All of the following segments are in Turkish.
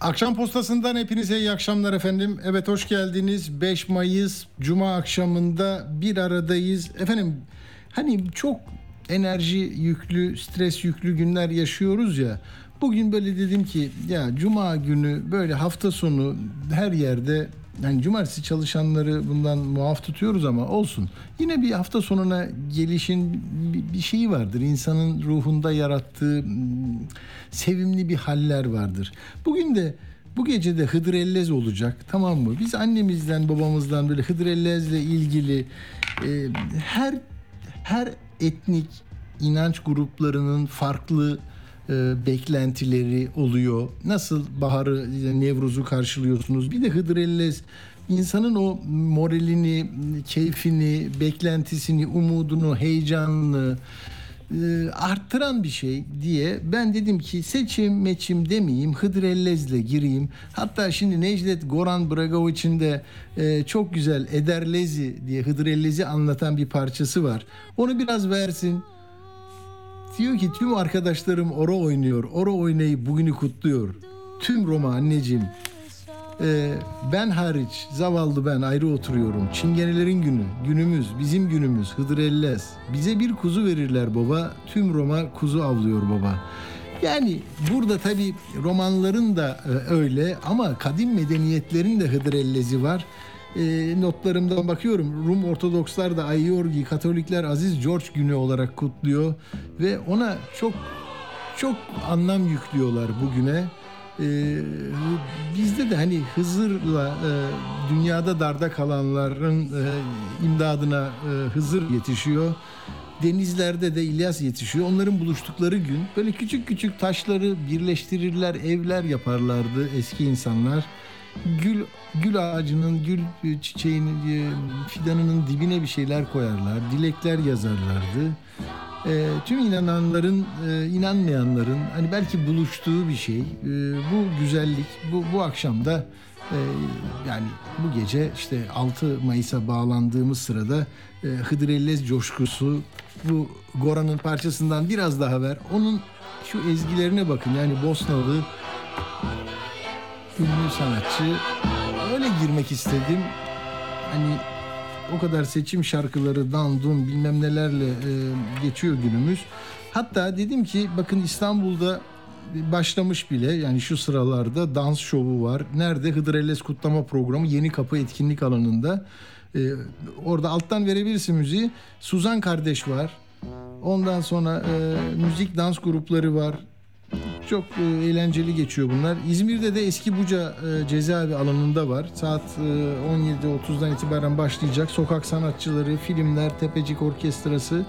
Akşam postasından hepinize iyi akşamlar efendim. Evet hoş geldiniz. 5 Mayıs Cuma akşamında bir aradayız. Efendim hani çok enerji yüklü, stres yüklü günler yaşıyoruz ya. Bugün böyle dedim ki ya Cuma günü böyle hafta sonu her yerde yani cumartesi çalışanları bundan muaf tutuyoruz ama olsun. Yine bir hafta sonuna gelişin bir şeyi vardır. İnsanın ruhunda yarattığı sevimli bir haller vardır. Bugün de bu gece de Hıdrellez olacak tamam mı? Biz annemizden babamızdan böyle Hıdrellez'le ilgili e, her her etnik inanç gruplarının farklı beklentileri oluyor. Nasıl baharı, Nevruz'u karşılıyorsunuz? Bir de Hıdrellez insanın o moralini, keyfini, beklentisini, umudunu, heyecanını e, arttıran bir şey diye ben dedim ki seçim meçim demeyeyim Hıdrellez'le gireyim. Hatta şimdi Necdet Goran Bragoviç'in de e, çok güzel Ederlezi diye Hıdrellez'i anlatan bir parçası var. Onu biraz versin. Diyor ki tüm arkadaşlarım oro oynuyor. Oro oynayıp bugünü kutluyor. Tüm Roma anneciğim. Ee, ben hariç zavallı ben ayrı oturuyorum. Çingenelerin günü, günümüz, bizim günümüz Hıdrellez. Bize bir kuzu verirler baba. Tüm Roma kuzu avlıyor baba. Yani burada tabi romanların da e, öyle ama kadim medeniyetlerin de Hıdrellezi var. E, notlarımdan bakıyorum Rum Ortodokslar da Ayorgi, Katolikler Aziz George günü olarak kutluyor ve ona çok çok anlam yüklüyorlar bugüne. Ee, bizde de hani Hızır'la e, dünyada darda kalanların e, imdadına e, Hızır yetişiyor. Denizlerde de İlyas yetişiyor. Onların buluştukları gün böyle küçük küçük taşları birleştirirler, evler yaparlardı eski insanlar. Gül gül ağacının, gül çiçeğinin, e, fidanının dibine bir şeyler koyarlar, dilekler yazarlardı e, tüm inananların, e, inanmayanların hani belki buluştuğu bir şey. E, bu güzellik bu, bu akşam da e, yani bu gece işte 6 Mayıs'a bağlandığımız sırada e, Hıdrellez coşkusu bu Goran'ın parçasından biraz daha ver. Onun şu ezgilerine bakın yani Bosnalı ünlü sanatçı öyle girmek istedim. Hani o kadar seçim şarkıları dandun bilmem nelerle e, geçiyor günümüz. Hatta dedim ki bakın İstanbul'da başlamış bile yani şu sıralarda dans şovu var. Nerede? Hıdrellez Kutlama Programı Yeni Kapı Etkinlik Alanı'nda. Ee, orada alttan verebilirsin müziği. Suzan kardeş var. Ondan sonra e, müzik dans grupları var. Çok e, eğlenceli geçiyor bunlar. İzmir'de de Eski Buca e, cezaevi alanında var. Saat e, 17.30'dan itibaren başlayacak. Sokak sanatçıları, filmler, Tepecik Orkestrası.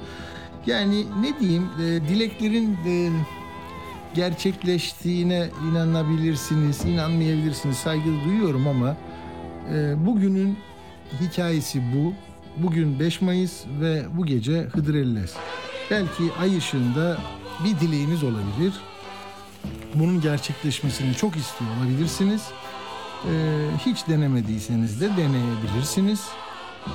Yani ne diyeyim e, dileklerin e, gerçekleştiğine inanabilirsiniz, inanmayabilirsiniz. Saygı duyuyorum ama e, bugünün hikayesi bu. Bugün 5 Mayıs ve bu gece Hıdrellez. Belki ay ışığında bir dileğiniz olabilir bunun gerçekleşmesini çok istiyor olabilirsiniz. Ee, hiç denemediyseniz de deneyebilirsiniz.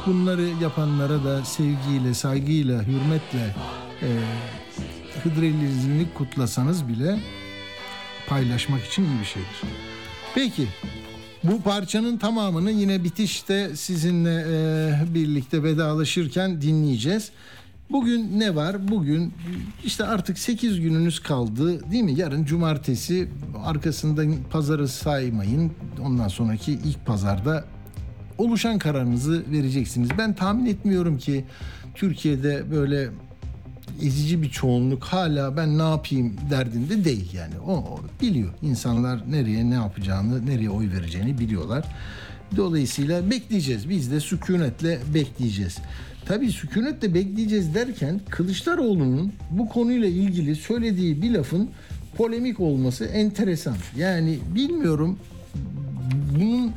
Bunları yapanlara da sevgiyle, saygıyla, hürmetle e, Hıdrellezini kutlasanız bile paylaşmak için iyi bir şeydir. Peki bu parçanın tamamını yine bitişte sizinle e, birlikte vedalaşırken dinleyeceğiz. Bugün ne var? Bugün işte artık 8 gününüz kaldı değil mi? Yarın cumartesi arkasında pazarı saymayın. Ondan sonraki ilk pazarda oluşan kararınızı vereceksiniz. Ben tahmin etmiyorum ki Türkiye'de böyle ezici bir çoğunluk hala ben ne yapayım derdinde değil yani. O, o biliyor. İnsanlar nereye ne yapacağını, nereye oy vereceğini biliyorlar. Dolayısıyla bekleyeceğiz. Biz de sükunetle bekleyeceğiz. Tabii sükunetle bekleyeceğiz derken Kılıçdaroğlu'nun bu konuyla ilgili söylediği bir lafın polemik olması enteresan. Yani bilmiyorum bunun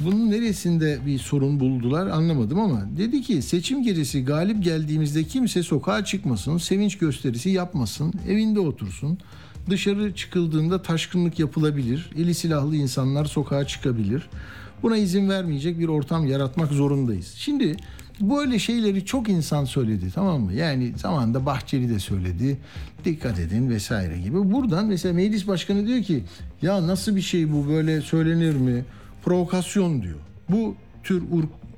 bunun neresinde bir sorun buldular anlamadım ama dedi ki seçim gecesi galip geldiğimizde kimse sokağa çıkmasın, sevinç gösterisi yapmasın, evinde otursun. Dışarı çıkıldığında taşkınlık yapılabilir, eli silahlı insanlar sokağa çıkabilir. Buna izin vermeyecek bir ortam yaratmak zorundayız. Şimdi böyle şeyleri çok insan söyledi tamam mı? Yani zamanında Bahçeli de söyledi. Dikkat edin vesaire gibi. Buradan mesela meclis başkanı diyor ki ya nasıl bir şey bu böyle söylenir mi? Provokasyon diyor. Bu tür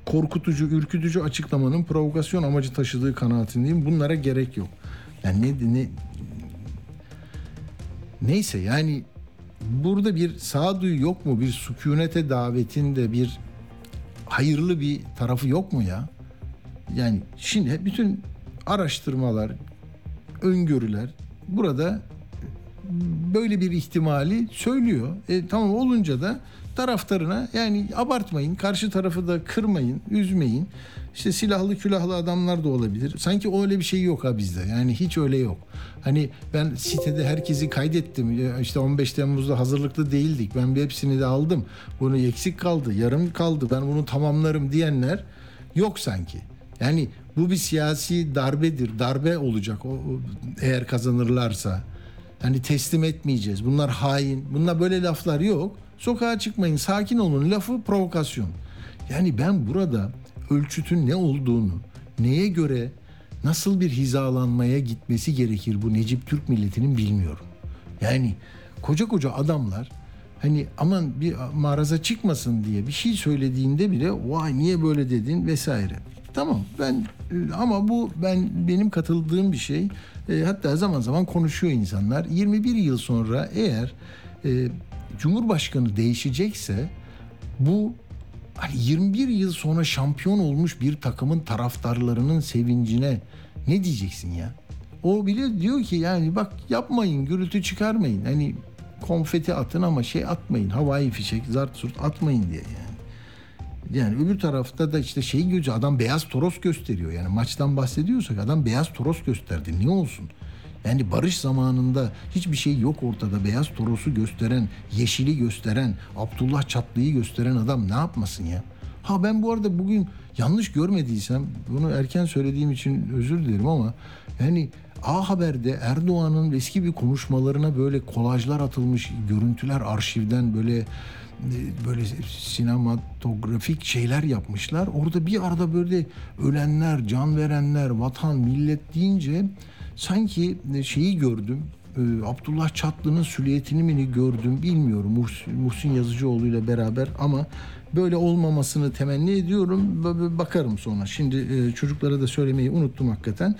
korkutucu, ürkütücü açıklamanın provokasyon amacı taşıdığı kanaatindeyim. Bunlara gerek yok. Yani ne, ne neyse yani burada bir sağduyu yok mu? Bir sükunete davetinde bir hayırlı bir tarafı yok mu ya? Yani şimdi bütün araştırmalar, öngörüler burada böyle bir ihtimali söylüyor. E, tamam olunca da taraftarına yani abartmayın, karşı tarafı da kırmayın, üzmeyin. İşte silahlı külahlı adamlar da olabilir. Sanki öyle bir şey yok ha bizde. Yani hiç öyle yok. Hani ben sitede herkesi kaydettim. İşte 15 Temmuz'da hazırlıklı değildik. Ben bir hepsini de aldım. Bunu eksik kaldı, yarım kaldı. Ben bunu tamamlarım diyenler yok sanki. Yani bu bir siyasi darbedir. Darbe olacak o, o- eğer kazanırlarsa. Hani teslim etmeyeceğiz. Bunlar hain. Bunlar böyle laflar yok. Sokağa çıkmayın, sakin olun. Lafı provokasyon. Yani ben burada ölçütün ne olduğunu, neye göre nasıl bir hizalanmaya gitmesi gerekir bu Necip Türk milletinin bilmiyorum. Yani koca koca adamlar hani aman bir maraza çıkmasın diye bir şey söylediğinde bile vay niye böyle dedin vesaire. Tamam ben ama bu ben benim katıldığım bir şey. E, hatta zaman zaman konuşuyor insanlar. 21 yıl sonra eğer e, Cumhurbaşkanı değişecekse bu hani 21 yıl sonra şampiyon olmuş bir takımın taraftarlarının sevincine ne diyeceksin ya? O bile diyor ki yani bak yapmayın gürültü çıkarmayın. Hani konfeti atın ama şey atmayın havai fişek zart surt atmayın diye yani. Yani öbür tarafta da işte şey gözü adam beyaz toros gösteriyor. Yani maçtan bahsediyorsak adam beyaz toros gösterdi. Ne olsun? Yani barış zamanında hiçbir şey yok ortada. Beyaz torosu gösteren, yeşili gösteren, Abdullah Çatlı'yı gösteren adam ne yapmasın ya? Ha ben bu arada bugün yanlış görmediysem bunu erken söylediğim için özür dilerim ama yani A Haber'de Erdoğan'ın eski bir konuşmalarına böyle kolajlar atılmış görüntüler arşivden böyle böyle sinematografik şeyler yapmışlar. Orada bir arada böyle ölenler, can verenler, vatan, millet deyince sanki şeyi gördüm. Ee, Abdullah Çatlı'nın süliyetini mi gördüm bilmiyorum Muhsin Yazıcıoğlu ile beraber ama böyle olmamasını temenni ediyorum. Ba- Bakarım sonra. Şimdi e, çocuklara da söylemeyi unuttum hakikaten.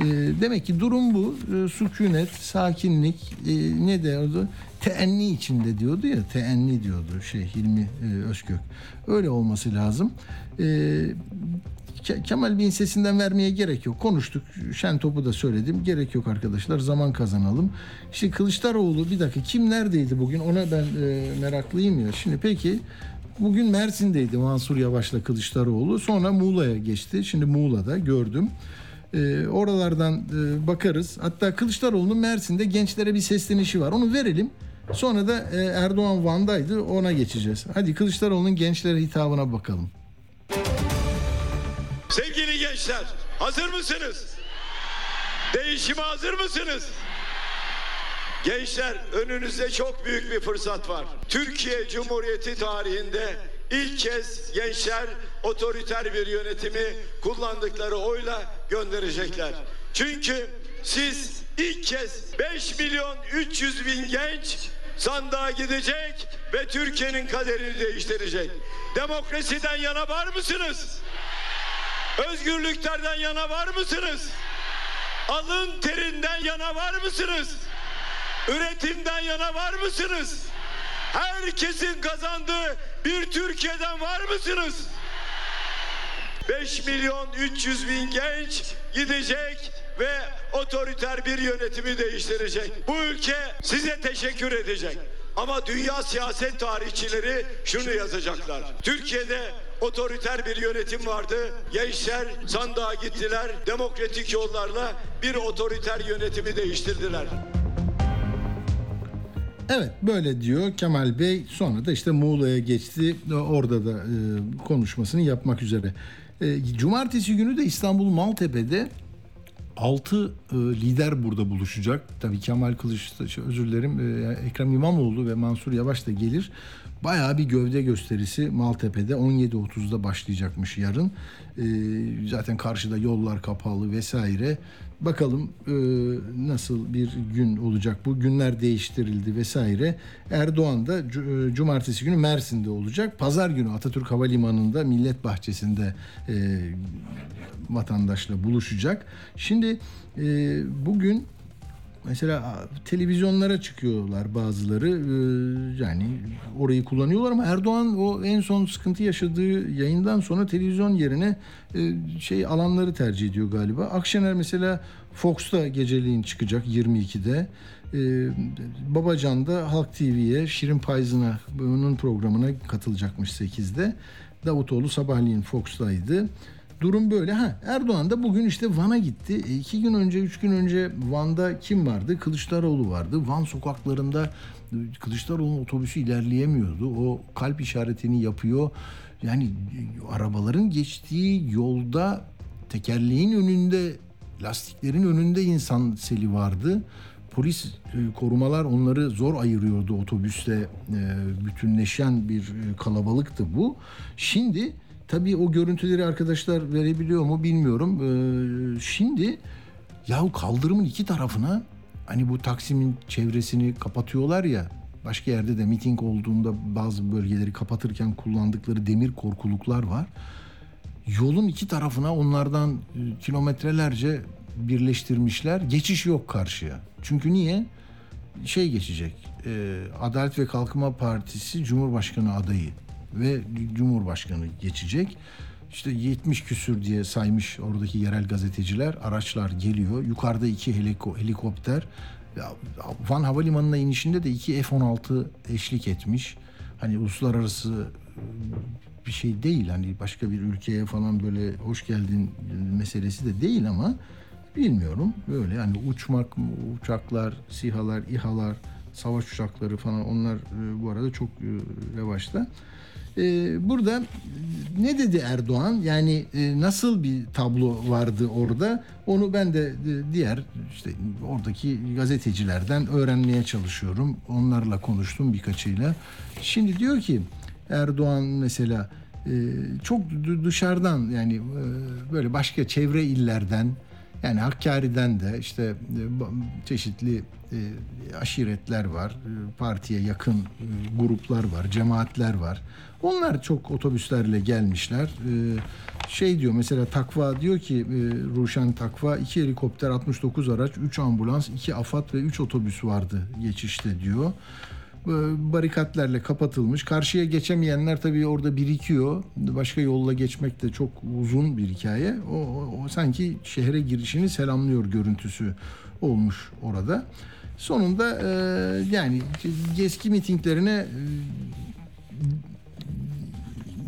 E, Demek ki durum bu. E, Sükunet, sakinlik ne diyordu? Teenni içinde diyordu ya. Teenni diyordu şey Hilmi Özkök. Öyle olması lazım. Ke- Kemal Bey'in sesinden vermeye gerek yok. Konuştuk. Şen topu da söyledim. Gerek yok arkadaşlar. Zaman kazanalım. İşte Kılıçdaroğlu bir dakika kim neredeydi bugün? Ona ben e, meraklıyım ya. Şimdi peki bugün Mersin'deydi Mansur Yavaş'la Kılıçdaroğlu. Sonra Muğla'ya geçti. Şimdi Muğla'da gördüm. E, oralardan e, bakarız. Hatta Kılıçdaroğlu'nun Mersin'de gençlere bir seslenişi var. Onu verelim. Sonra da e, Erdoğan Van'daydı. Ona geçeceğiz. Hadi Kılıçdaroğlu'nun gençlere hitabına bakalım. Sevgili gençler, hazır mısınız? Değişime hazır mısınız? Gençler, önünüzde çok büyük bir fırsat var. Türkiye Cumhuriyeti tarihinde ilk kez gençler otoriter bir yönetimi kullandıkları oyla gönderecekler. Çünkü siz ilk kez 5 milyon 300 bin genç sandığa gidecek ve Türkiye'nin kaderini değiştirecek. Demokrasiden yana var mısınız? Özgürlüklerden yana var mısınız? Alın terinden yana var mısınız? Üretimden yana var mısınız? Herkesin kazandığı bir Türkiye'den var mısınız? 5 milyon 300 bin genç gidecek ve otoriter bir yönetimi değiştirecek. Bu ülke size teşekkür edecek. Ama dünya siyaset tarihçileri şunu yazacaklar. Türkiye'de otoriter bir yönetim vardı. Gençler sandığa gittiler. Demokratik yollarla bir otoriter yönetimi değiştirdiler. Evet böyle diyor Kemal Bey. Sonra da işte Muğla'ya geçti. Orada da e, konuşmasını yapmak üzere. E, cumartesi günü de İstanbul Maltepe'de 6 e, lider burada buluşacak. Tabii Kemal Kılıçdaroğlu, özür dilerim, e, Ekrem İmamoğlu ve Mansur Yavaş da gelir. Bayağı bir gövde gösterisi Maltepe'de 17.30'da başlayacakmış yarın. E, zaten karşıda yollar kapalı vesaire. Bakalım e, nasıl bir gün olacak bu. Günler değiştirildi vesaire. Erdoğan da e, cumartesi günü Mersin'de olacak. Pazar günü Atatürk Havalimanı'nda Millet Bahçesi'nde e, vatandaşla buluşacak. Şimdi e, bugün mesela televizyonlara çıkıyorlar bazıları e, yani orayı kullanıyorlar ama Erdoğan o en son sıkıntı yaşadığı yayından sonra televizyon yerine e, şey alanları tercih ediyor galiba. Akşener mesela Fox'ta geceliğin çıkacak 22'de. Ee, Babacan da Halk TV'ye Şirin Payzın'a onun programına katılacakmış 8'de. Davutoğlu sabahleyin Fox'taydı. Durum böyle. Ha Erdoğan da bugün işte Van'a gitti. E, iki gün önce, üç gün önce Van'da kim vardı? Kılıçdaroğlu vardı. Van sokaklarında e, Kılıçdaroğlu'nun otobüsü ilerleyemiyordu. O kalp işaretini yapıyor. Yani e, arabaların geçtiği yolda tekerleğin önünde, lastiklerin önünde insan seli vardı. Polis e, korumalar onları zor ayırıyordu otobüste bütünleşen bir kalabalıktı bu. Şimdi tabii o görüntüleri arkadaşlar verebiliyor mu bilmiyorum. E, şimdi yahu kaldırımın iki tarafına hani bu Taksim'in çevresini kapatıyorlar ya başka yerde de miting olduğunda bazı bölgeleri kapatırken kullandıkları demir korkuluklar var. Yolun iki tarafına onlardan e, kilometrelerce birleştirmişler. Geçiş yok karşıya. Çünkü niye? Şey geçecek. e, Adalet ve Kalkınma Partisi Cumhurbaşkanı adayı ve Cumhurbaşkanı geçecek. İşte 70 küsür diye saymış oradaki yerel gazeteciler. Araçlar geliyor. Yukarıda iki heliko, helikopter. Van Havalimanı'na inişinde de iki F-16 eşlik etmiş. Hani uluslararası e, bir şey değil. Hani başka bir ülkeye falan böyle hoş geldin meselesi de değil ama bilmiyorum. Böyle hani uçmak, uçaklar, sihalar, İHA'lar, savaş uçakları falan onlar e, bu arada çok e, revaçta. E, burada ne dedi Erdoğan? Yani e, nasıl bir tablo vardı orada? Onu ben de e, diğer işte oradaki gazetecilerden öğrenmeye çalışıyorum. Onlarla konuştum birkaçıyla. Şimdi diyor ki Erdoğan mesela e, çok dışarıdan yani e, böyle başka çevre illerden yani Hakkari'den de işte e, çeşitli e, aşiretler var, e, partiye yakın gruplar var, cemaatler var. Onlar çok otobüslerle gelmişler. Şey diyor mesela Takva diyor ki Ruşen Takva iki helikopter, 69 araç, 3 ambulans, 2 AFAD ve 3 otobüs vardı geçişte diyor barikatlarla kapatılmış. Karşıya geçemeyenler tabii orada birikiyor. Başka yolla geçmek de çok uzun bir hikaye. O, o, o sanki şehre girişini selamlıyor görüntüsü olmuş orada. Sonunda e, yani eski mitinglerine e,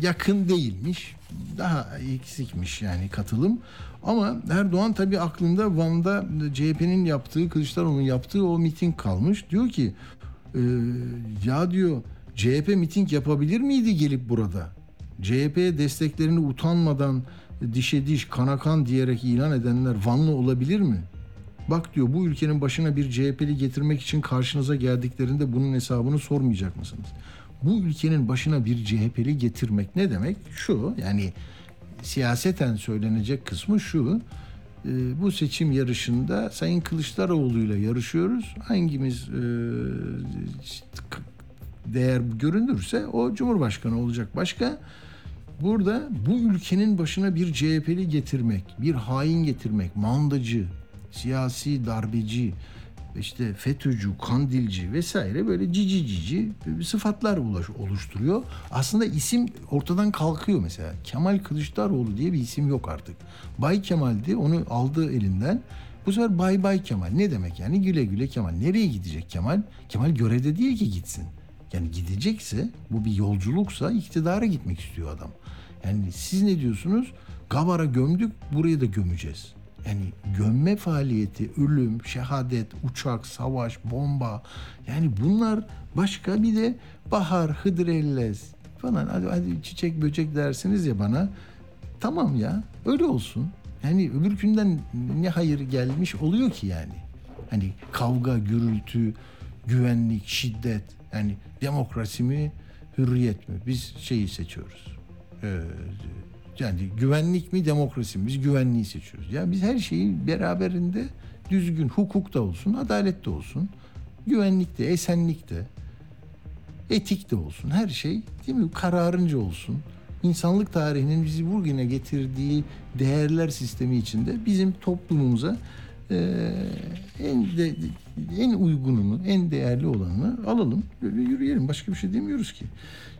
yakın değilmiş. Daha eksikmiş yani katılım. Ama Erdoğan tabii aklında Van'da CHP'nin yaptığı, Kılıçdaroğlu'nun yaptığı o miting kalmış. Diyor ki ee, ya diyor CHP miting yapabilir miydi gelip burada? CHP'ye desteklerini utanmadan dişe diş kana kan diyerek ilan edenler Vanlı olabilir mi? Bak diyor bu ülkenin başına bir CHP'li getirmek için karşınıza geldiklerinde bunun hesabını sormayacak mısınız? Bu ülkenin başına bir CHP'li getirmek ne demek? Şu yani siyaseten söylenecek kısmı şu. E, bu seçim yarışında Sayın Kılıçdaroğlu'yla yarışıyoruz. Hangimiz e, değer görünürse o Cumhurbaşkanı olacak. Başka burada bu ülkenin başına bir CHP'li getirmek, bir hain getirmek, mandacı, siyasi darbeci, işte FETÖ'cü, kandilci vesaire böyle cici cici sıfatlar oluşturuyor. Aslında isim ortadan kalkıyor mesela. Kemal Kılıçdaroğlu diye bir isim yok artık. Bay Kemal'di onu aldı elinden. Bu sefer Bay Bay Kemal. Ne demek yani? Güle güle Kemal. Nereye gidecek Kemal? Kemal görevde değil ki gitsin. Yani gidecekse bu bir yolculuksa iktidara gitmek istiyor adam. Yani siz ne diyorsunuz? Gabar'a gömdük burayı da gömeceğiz. Yani gömme faaliyeti, ölüm, şehadet, uçak, savaş, bomba. Yani bunlar başka bir de bahar, hıdrellez falan. Hadi, hadi çiçek böcek dersiniz ya bana. Tamam ya öyle olsun. Yani öbür günden ne hayır gelmiş oluyor ki yani. Hani kavga, gürültü, güvenlik, şiddet. Yani demokrasi mi, hürriyet mi? Biz şeyi seçiyoruz. Ee, yani güvenlik mi, demokrasi mi? Biz güvenliği seçiyoruz. Ya biz her şeyi beraberinde düzgün, hukuk da olsun, adalet de olsun, güvenlik de, esenlik de, etik de olsun. Her şey değil mi? Kararınca olsun. İnsanlık tarihinin bizi bugüne getirdiği değerler sistemi içinde bizim toplumumuza e, en de, en uygununu, en değerli olanını alalım. Böyle yürüyelim. Başka bir şey demiyoruz ki.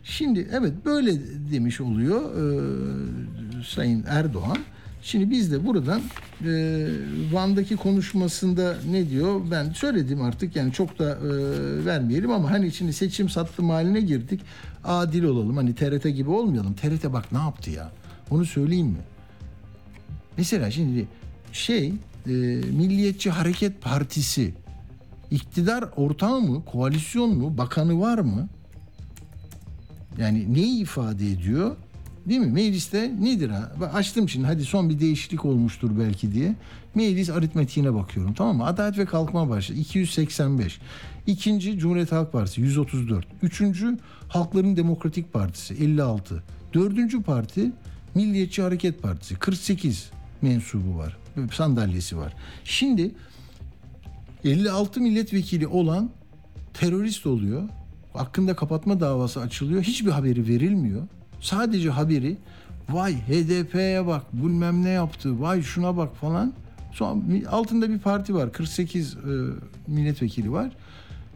Şimdi evet böyle demiş oluyor e, Sayın Erdoğan. Şimdi biz de buradan e, Van'daki konuşmasında ne diyor? Ben söyledim artık yani çok da e, vermeyelim ama hani şimdi seçim sattım haline girdik. Adil olalım hani TRT gibi olmayalım. TRT bak ne yaptı ya? Onu söyleyeyim mi? Mesela şimdi şey e, Milliyetçi Hareket Partisi iktidar ortağı mı, koalisyon mu, bakanı var mı? Yani neyi ifade ediyor? Değil mi? Mecliste nedir ha? Açtım şimdi hadi son bir değişiklik olmuştur belki diye. Meclis aritmetiğine bakıyorum tamam mı? Adalet ve Kalkınma Partisi 285. İkinci Cumhuriyet Halk Partisi 134. Üçüncü Halkların Demokratik Partisi 56. Dördüncü parti Milliyetçi Hareket Partisi 48 mensubu var. Sandalyesi var. Şimdi 56 milletvekili olan terörist oluyor. Hakkında kapatma davası açılıyor. Hiçbir haberi verilmiyor. Sadece haberi vay HDP'ye bak bilmem ne yaptı vay şuna bak falan. Sonra altında bir parti var 48 e, milletvekili var.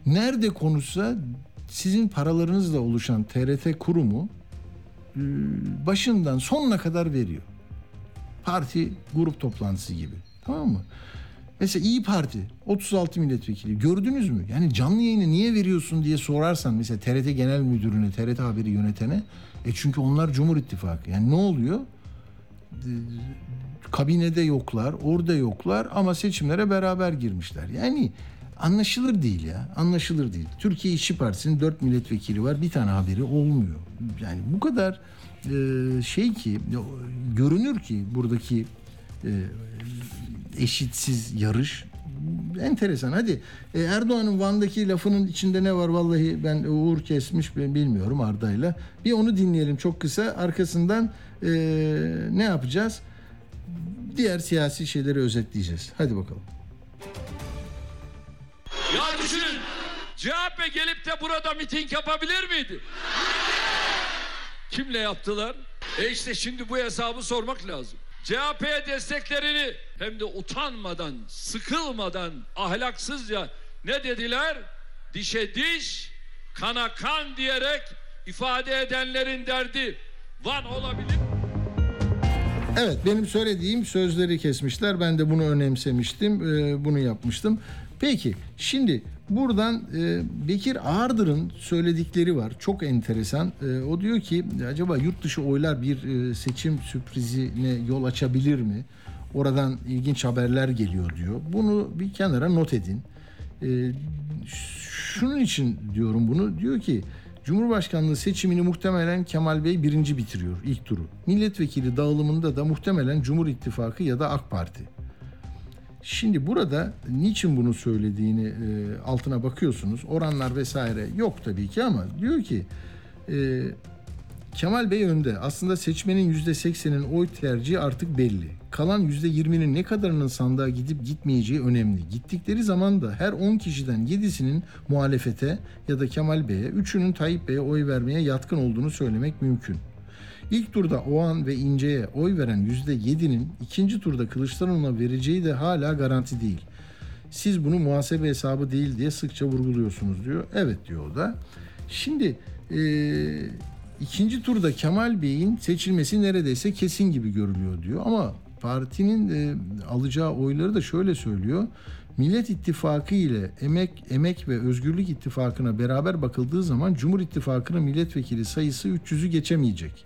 Nerede konuşsa sizin paralarınızla oluşan TRT kurumu e, başından sonuna kadar veriyor. Parti grup toplantısı gibi. Tamam mı? Mesela İyi Parti 36 milletvekili gördünüz mü? Yani canlı yayını niye veriyorsun diye sorarsan mesela TRT Genel Müdürü'ne, TRT Haberi yönetene e çünkü onlar Cumhur İttifakı. Yani ne oluyor? Kabinede yoklar, orada yoklar ama seçimlere beraber girmişler. Yani anlaşılır değil ya. Anlaşılır değil. Türkiye İşçi Partisi'nin 4 milletvekili var. Bir tane haberi olmuyor. Yani bu kadar şey ki görünür ki buradaki eşitsiz yarış enteresan. Hadi e, Erdoğan'ın Van'daki lafının içinde ne var vallahi ben Uğur kesmiş bilmiyorum Arda'yla. Bir onu dinleyelim çok kısa. Arkasından e, ne yapacağız? Diğer siyasi şeyleri özetleyeceğiz. Hadi bakalım. Ya düşünün CHP gelip de burada miting yapabilir miydi? Kimle yaptılar? E işte şimdi bu hesabı sormak lazım. CHP'ye desteklerini hem de utanmadan, sıkılmadan, ahlaksızca ne dediler? Dişe diş, kana kan diyerek ifade edenlerin derdi Van olabilir. Evet benim söylediğim sözleri kesmişler. Ben de bunu önemsemiştim. Bunu yapmıştım. Peki şimdi buradan e, Bekir Ağırdır'ın söyledikleri var. Çok enteresan. E, o diyor ki acaba yurt dışı oylar bir e, seçim sürprizine yol açabilir mi? Oradan ilginç haberler geliyor diyor. Bunu bir kenara not edin. E, şunun için diyorum bunu. Diyor ki Cumhurbaşkanlığı seçimini muhtemelen Kemal Bey birinci bitiriyor ilk turu. Milletvekili dağılımında da muhtemelen Cumhur İttifakı ya da AK Parti. Şimdi burada niçin bunu söylediğini e, altına bakıyorsunuz. Oranlar vesaire yok tabii ki ama diyor ki e, Kemal Bey önde. Aslında seçmenin %80'inin oy tercihi artık belli. Kalan %20'nin ne kadarının sandığa gidip gitmeyeceği önemli. Gittikleri zaman da her 10 kişiden 7'sinin muhalefete ya da Kemal Bey'e, 3'ünün Tayyip Bey'e oy vermeye yatkın olduğunu söylemek mümkün. İlk turda Oğan ve İnce'ye oy veren %7'nin ikinci turda Kılıçdaroğlu'na vereceği de hala garanti değil. Siz bunu muhasebe hesabı değil diye sıkça vurguluyorsunuz diyor. Evet diyor o da. Şimdi e, ikinci turda Kemal Bey'in seçilmesi neredeyse kesin gibi görülüyor diyor. Ama partinin e, alacağı oyları da şöyle söylüyor. Millet İttifakı ile Emek Emek ve Özgürlük İttifakı'na beraber bakıldığı zaman Cumhur İttifakı'nın milletvekili sayısı 300'ü geçemeyecek.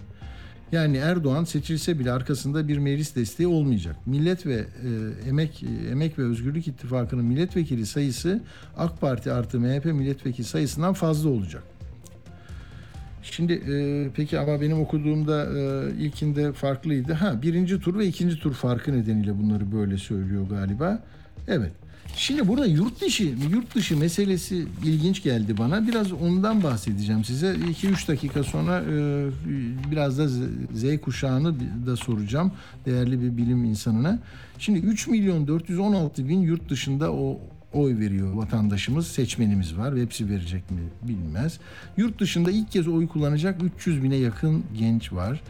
Yani Erdoğan seçilse bile arkasında bir meclis desteği olmayacak. Millet ve e, Emek e, Emek ve Özgürlük İttifakı'nın milletvekili sayısı AK Parti artı MHP milletvekili sayısından fazla olacak. Şimdi e, peki ama benim okuduğumda e, ilkinde farklıydı. Ha birinci tur ve ikinci tur farkı nedeniyle bunları böyle söylüyor galiba. Evet. Şimdi burada yurt dışı yurt dışı meselesi ilginç geldi bana. Biraz ondan bahsedeceğim size. 2-3 dakika sonra e, biraz da Z, kuşağını da soracağım. Değerli bir bilim insanına. Şimdi 3 milyon 416 bin yurt dışında o oy veriyor vatandaşımız, seçmenimiz var. Hepsi verecek mi bilmez. Yurt dışında ilk kez oy kullanacak 300 bine yakın genç var.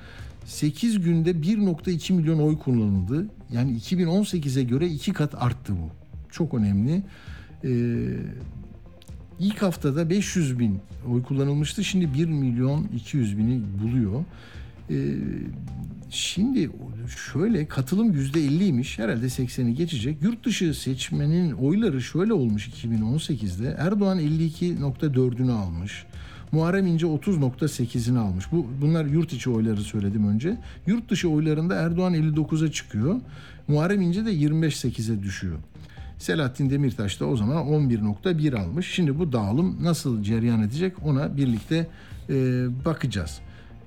8 günde 1.2 milyon oy kullanıldı. Yani 2018'e göre iki kat arttı bu. Çok önemli. Ee, ilk haftada 500 bin oy kullanılmıştı. Şimdi 1 milyon 200 bini buluyor. Ee, şimdi şöyle katılım %50'ymiş. Herhalde 80'i geçecek. Yurt dışı seçmenin oyları şöyle olmuş 2018'de. Erdoğan 52.4'ünü almış. Muharrem İnce 30.8'ini almış. Bu bunlar yurt içi oyları söyledim önce. Yurt dışı oylarında Erdoğan 59'a çıkıyor. Muharrem İnce de 25.8'e düşüyor. Selahattin Demirtaş da o zaman 11.1 almış. Şimdi bu dağılım nasıl cereyan edecek ona birlikte e, bakacağız.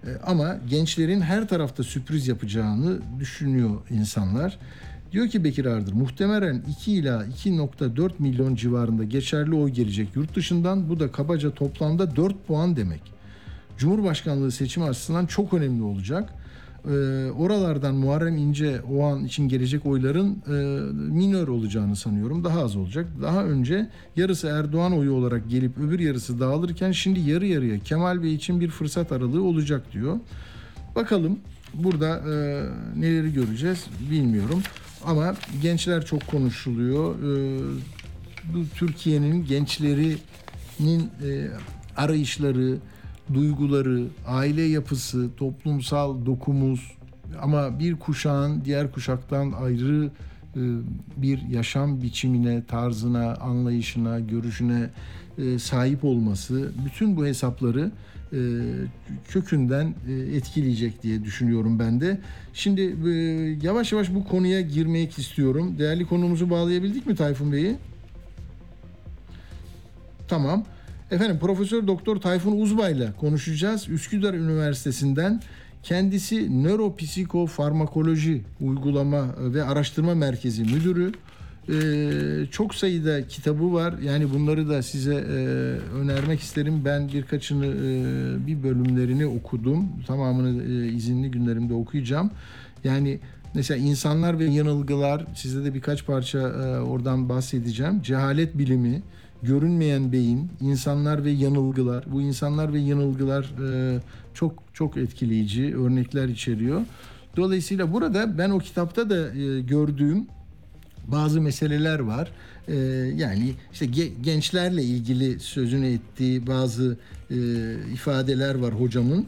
E, ama gençlerin her tarafta sürpriz yapacağını düşünüyor insanlar. Diyor ki Bekir Ardır muhtemelen 2 ila 2.4 milyon civarında geçerli oy gelecek yurt dışından. Bu da kabaca toplamda 4 puan demek. Cumhurbaşkanlığı seçimi açısından çok önemli olacak. Ee, oralardan Muharrem İnce o an için gelecek oyların e, minör olacağını sanıyorum. Daha az olacak. Daha önce yarısı Erdoğan oyu olarak gelip öbür yarısı dağılırken şimdi yarı yarıya Kemal Bey için bir fırsat aralığı olacak diyor. Bakalım burada e, neleri göreceğiz bilmiyorum. Ama gençler çok konuşuluyor. E, Türkiye'nin gençlerinin e, arayışları, duyguları, aile yapısı, toplumsal dokumuz ama bir kuşağın diğer kuşaktan ayrı e, bir yaşam biçimine, tarzına, anlayışına, görüşüne e, sahip olması bütün bu hesapları e, kökünden etkileyecek diye düşünüyorum ben de. Şimdi yavaş yavaş bu konuya girmek istiyorum. Değerli konumuzu bağlayabildik mi Tayfun Bey'i? Tamam. Efendim Profesör Doktor Tayfun Uzbay'la konuşacağız. Üsküdar Üniversitesi'nden kendisi nöropsikofarmakoloji uygulama ve araştırma merkezi müdürü. Ee, çok sayıda kitabı var. Yani bunları da size e, önermek isterim. Ben birkaçını e, bir bölümlerini okudum. Tamamını e, izinli günlerimde okuyacağım. Yani mesela insanlar ve yanılgılar size de birkaç parça e, oradan bahsedeceğim. Cehalet bilimi, görünmeyen beyin, insanlar ve yanılgılar. Bu insanlar ve yanılgılar e, çok çok etkileyici örnekler içeriyor. Dolayısıyla burada ben o kitapta da e, gördüğüm bazı meseleler var. E, yani işte gençlerle ilgili sözünü ettiği bazı ifadeler var hocamın.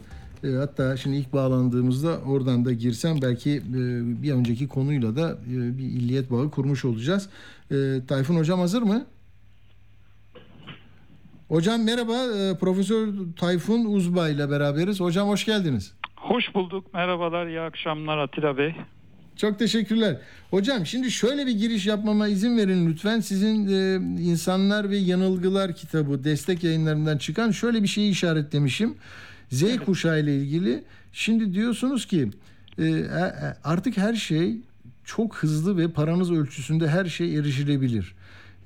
Hatta şimdi ilk bağlandığımızda oradan da girsem belki bir önceki konuyla da bir illiyet bağı kurmuş olacağız. Tayfun hocam hazır mı? Hocam merhaba, e, Profesör Tayfun Uzbay ile beraberiz. Hocam hoş geldiniz. Hoş bulduk, merhabalar, iyi akşamlar Atilla Bey. Çok teşekkürler. Hocam şimdi şöyle bir giriş yapmama izin verin lütfen. Sizin e, İnsanlar ve Yanılgılar kitabı destek yayınlarından çıkan şöyle bir şeyi işaretlemişim. Z evet. kuşağı ile ilgili. Şimdi diyorsunuz ki e, e artık her şey çok hızlı ve paranız ölçüsünde her şey erişilebilir.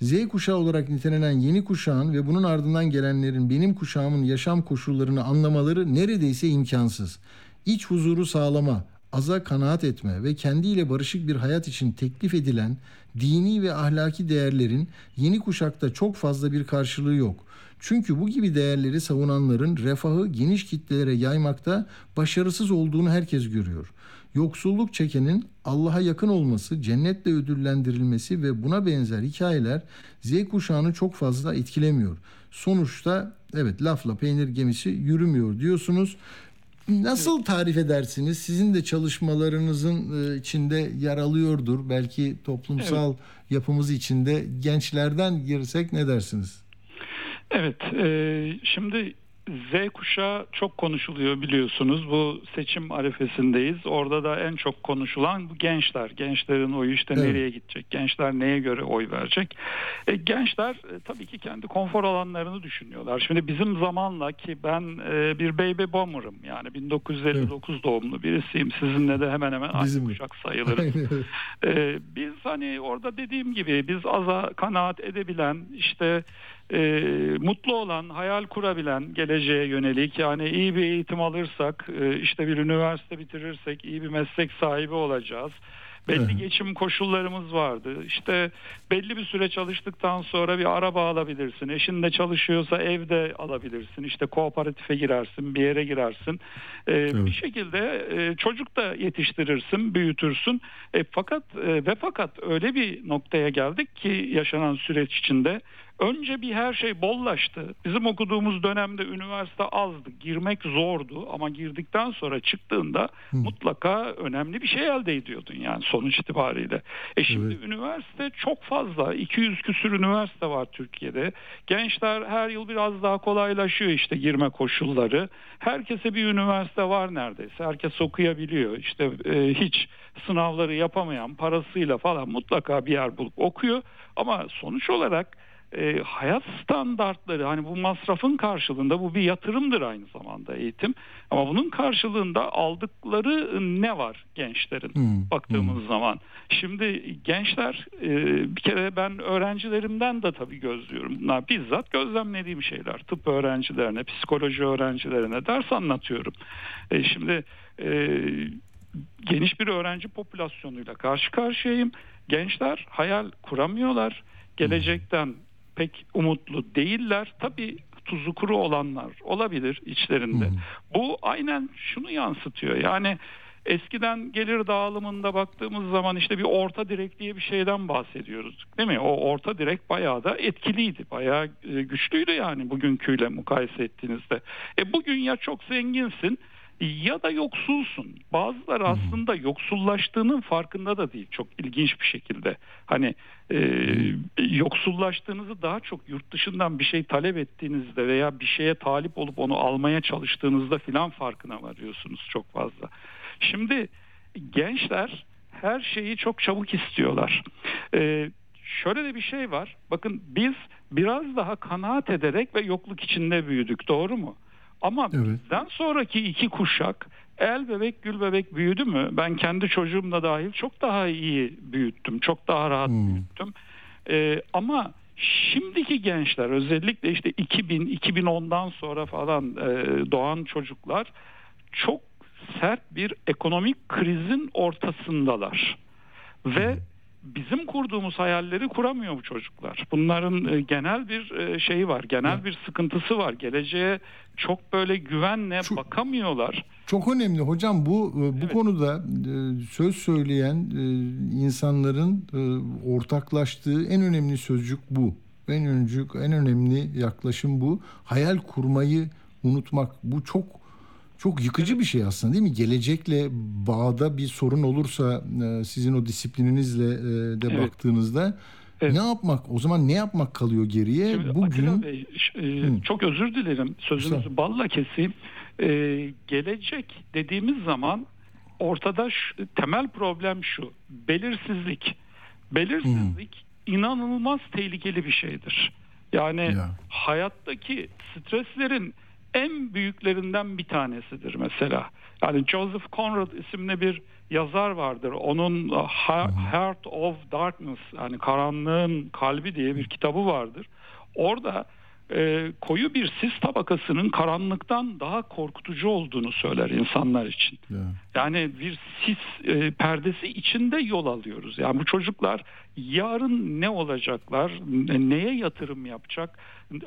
Z kuşağı olarak nitelenen yeni kuşağın ve bunun ardından gelenlerin benim kuşağımın yaşam koşullarını anlamaları neredeyse imkansız. İç huzuru sağlama, aza kanaat etme ve kendiyle barışık bir hayat için teklif edilen dini ve ahlaki değerlerin yeni kuşakta çok fazla bir karşılığı yok. Çünkü bu gibi değerleri savunanların refahı geniş kitlelere yaymakta başarısız olduğunu herkes görüyor. Yoksulluk çekenin Allah'a yakın olması, cennetle ödüllendirilmesi ve buna benzer hikayeler Z kuşağını çok fazla etkilemiyor. Sonuçta evet lafla peynir gemisi yürümüyor diyorsunuz. Nasıl tarif edersiniz? Sizin de çalışmalarınızın e, içinde yer alıyordur. Belki toplumsal evet. yapımız içinde gençlerden girsek ne dersiniz? Evet, e, şimdi Z kuşağı çok konuşuluyor biliyorsunuz. Bu seçim arifesindeyiz. Orada da en çok konuşulan bu gençler. Gençlerin oyu işte Evet. nereye gidecek? Gençler neye göre oy verecek? E, gençler e, tabii ki kendi konfor alanlarını düşünüyorlar. Şimdi bizim zamanla ki ben e, bir baby boomer'ım. Yani 1959 doğumlu birisiyim. Sizinle de hemen hemen aynı kuşak sayılırız. Ee, biz hani orada dediğim gibi biz aza kanaat edebilen işte e, mutlu olan hayal kurabilen geleceğe yönelik yani iyi bir eğitim alırsak e, işte bir üniversite bitirirsek iyi bir meslek sahibi olacağız. Belli Evet. geçim koşullarımız vardı. İşte belli bir süre çalıştıktan sonra bir araba alabilirsin. Eşin de çalışıyorsa evde alabilirsin. İşte kooperatife girersin, bir yere girersin. Ee, Bir şekilde e, çocuk da yetiştirirsin, büyütürsün. E, fakat e, ve fakat öyle bir noktaya geldik ki yaşanan süreç içinde önce bir her şey bollaştı. Bizim okuduğumuz dönemde üniversite azdı, girmek zordu ama girdikten sonra çıktığında mutlaka önemli bir şey elde ediyordun yani sonuç itibariyle. E şimdi üniversite çok fazla, 200 küsür üniversite var Türkiye'de. Gençler her yıl biraz daha kolaylaşıyor işte girme koşulları. Herkese bir üniversite var neredeyse. Herkes okuyabiliyor. İşte e, hiç sınavları yapamayan parasıyla falan mutlaka bir yer bulup okuyor. Ama sonuç olarak e, hayat standartları hani bu masrafın karşılığında bu bir yatırımdır aynı zamanda eğitim. Ama bunun karşılığında aldıkları ne var gençlerin Hmm, baktığımız zaman. Şimdi gençler e, bir kere ben öğrencilerimden de tabii gözlüyorum. Bunlar bizzat gözlemlediğim şeyler. Tıp öğrencilerine, psikoloji öğrencilerine ders anlatıyorum. E, şimdi e, geniş bir öğrenci popülasyonuyla karşı karşıyayım. Gençler hayal kuramıyorlar. Gelecekten pek umutlu değiller. Tabii tuzu kuru olanlar olabilir içlerinde. Bu aynen şunu yansıtıyor. Yani eskiden gelir dağılımında baktığımız zaman işte bir orta direk diye bir şeyden bahsediyoruz. Değil mi? O orta direk bayağı da etkiliydi. Bayağı e, güçlüydü yani bugünküyle mukayese ettiğinizde. E bugün ya çok zenginsin ya da yoksulsun. Bazıları aslında yoksullaştığının farkında da değil çok ilginç bir şekilde. Hani e, yoksullaştığınızı daha çok yurt dışından bir şey talep ettiğinizde veya bir şeye talip olup onu almaya çalıştığınızda filan farkına varıyorsunuz çok fazla. Şimdi gençler her şeyi çok çabuk istiyorlar. E, şöyle de bir şey var. Bakın biz biraz daha kanaat ederek ve yokluk içinde büyüdük doğru mu? Ama Evet. bizden sonraki iki kuşak el bebek gül bebek büyüdü mü? Ben kendi çocuğumla dahil çok daha iyi büyüttüm. Çok daha rahat Hmm. büyüttüm. Ee, ama şimdiki gençler özellikle işte 2000 2010'dan sonra falan e, doğan çocuklar çok sert bir ekonomik krizin ortasındalar. Ve bizim kurduğumuz hayalleri kuramıyor bu çocuklar. Bunların e, genel bir e, şeyi var, genel bir sıkıntısı var. Geleceğe çok böyle güvenle Şu- bakamıyorlar. Çok önemli hocam bu bu Evet. konuda e, söz söyleyen e, insanların e, ortaklaştığı en önemli sözcük bu. En öncük en önemli yaklaşım bu. Hayal kurmayı unutmak. Bu çok çok yıkıcı bir şey aslında değil mi? Gelecekle bağda bir sorun olursa e, sizin o disiplininizle e, de Evet. baktığınızda Evet. ne yapmak? O zaman ne yapmak kalıyor geriye? Şimdi Bugün Bey, e, çok özür dilerim sözünüzü Estağfurullah. balla keseyim. E, gelecek dediğimiz zaman ortada şu- temel problem şu. Belirsizlik. Belirsizlik inanılmaz tehlikeli bir şeydir. Yani Ya. hayattaki streslerin en büyüklerinden bir tanesidir mesela. Yani Joseph Conrad isimli bir yazar vardır. Onun Ha- Heart of Darkness yani karanlığın kalbi diye bir kitabı vardır. Orada e, koyu bir sis tabakasının karanlıktan daha korkutucu olduğunu söyler insanlar için. Ya. Yani bir sis e, perdesi içinde yol alıyoruz. Yani bu çocuklar yarın ne olacaklar, ne- neye yatırım yapacak?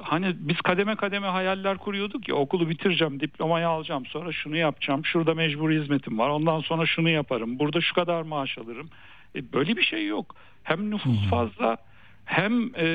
Hani biz kademe kademe hayaller kuruyorduk ya okulu bitireceğim, diplomayı alacağım, sonra şunu yapacağım, şurada mecburi hizmetim var, ondan sonra şunu yaparım, burada şu kadar maaş alırım. E, böyle bir şey yok. Hem nüfus fazla hem e,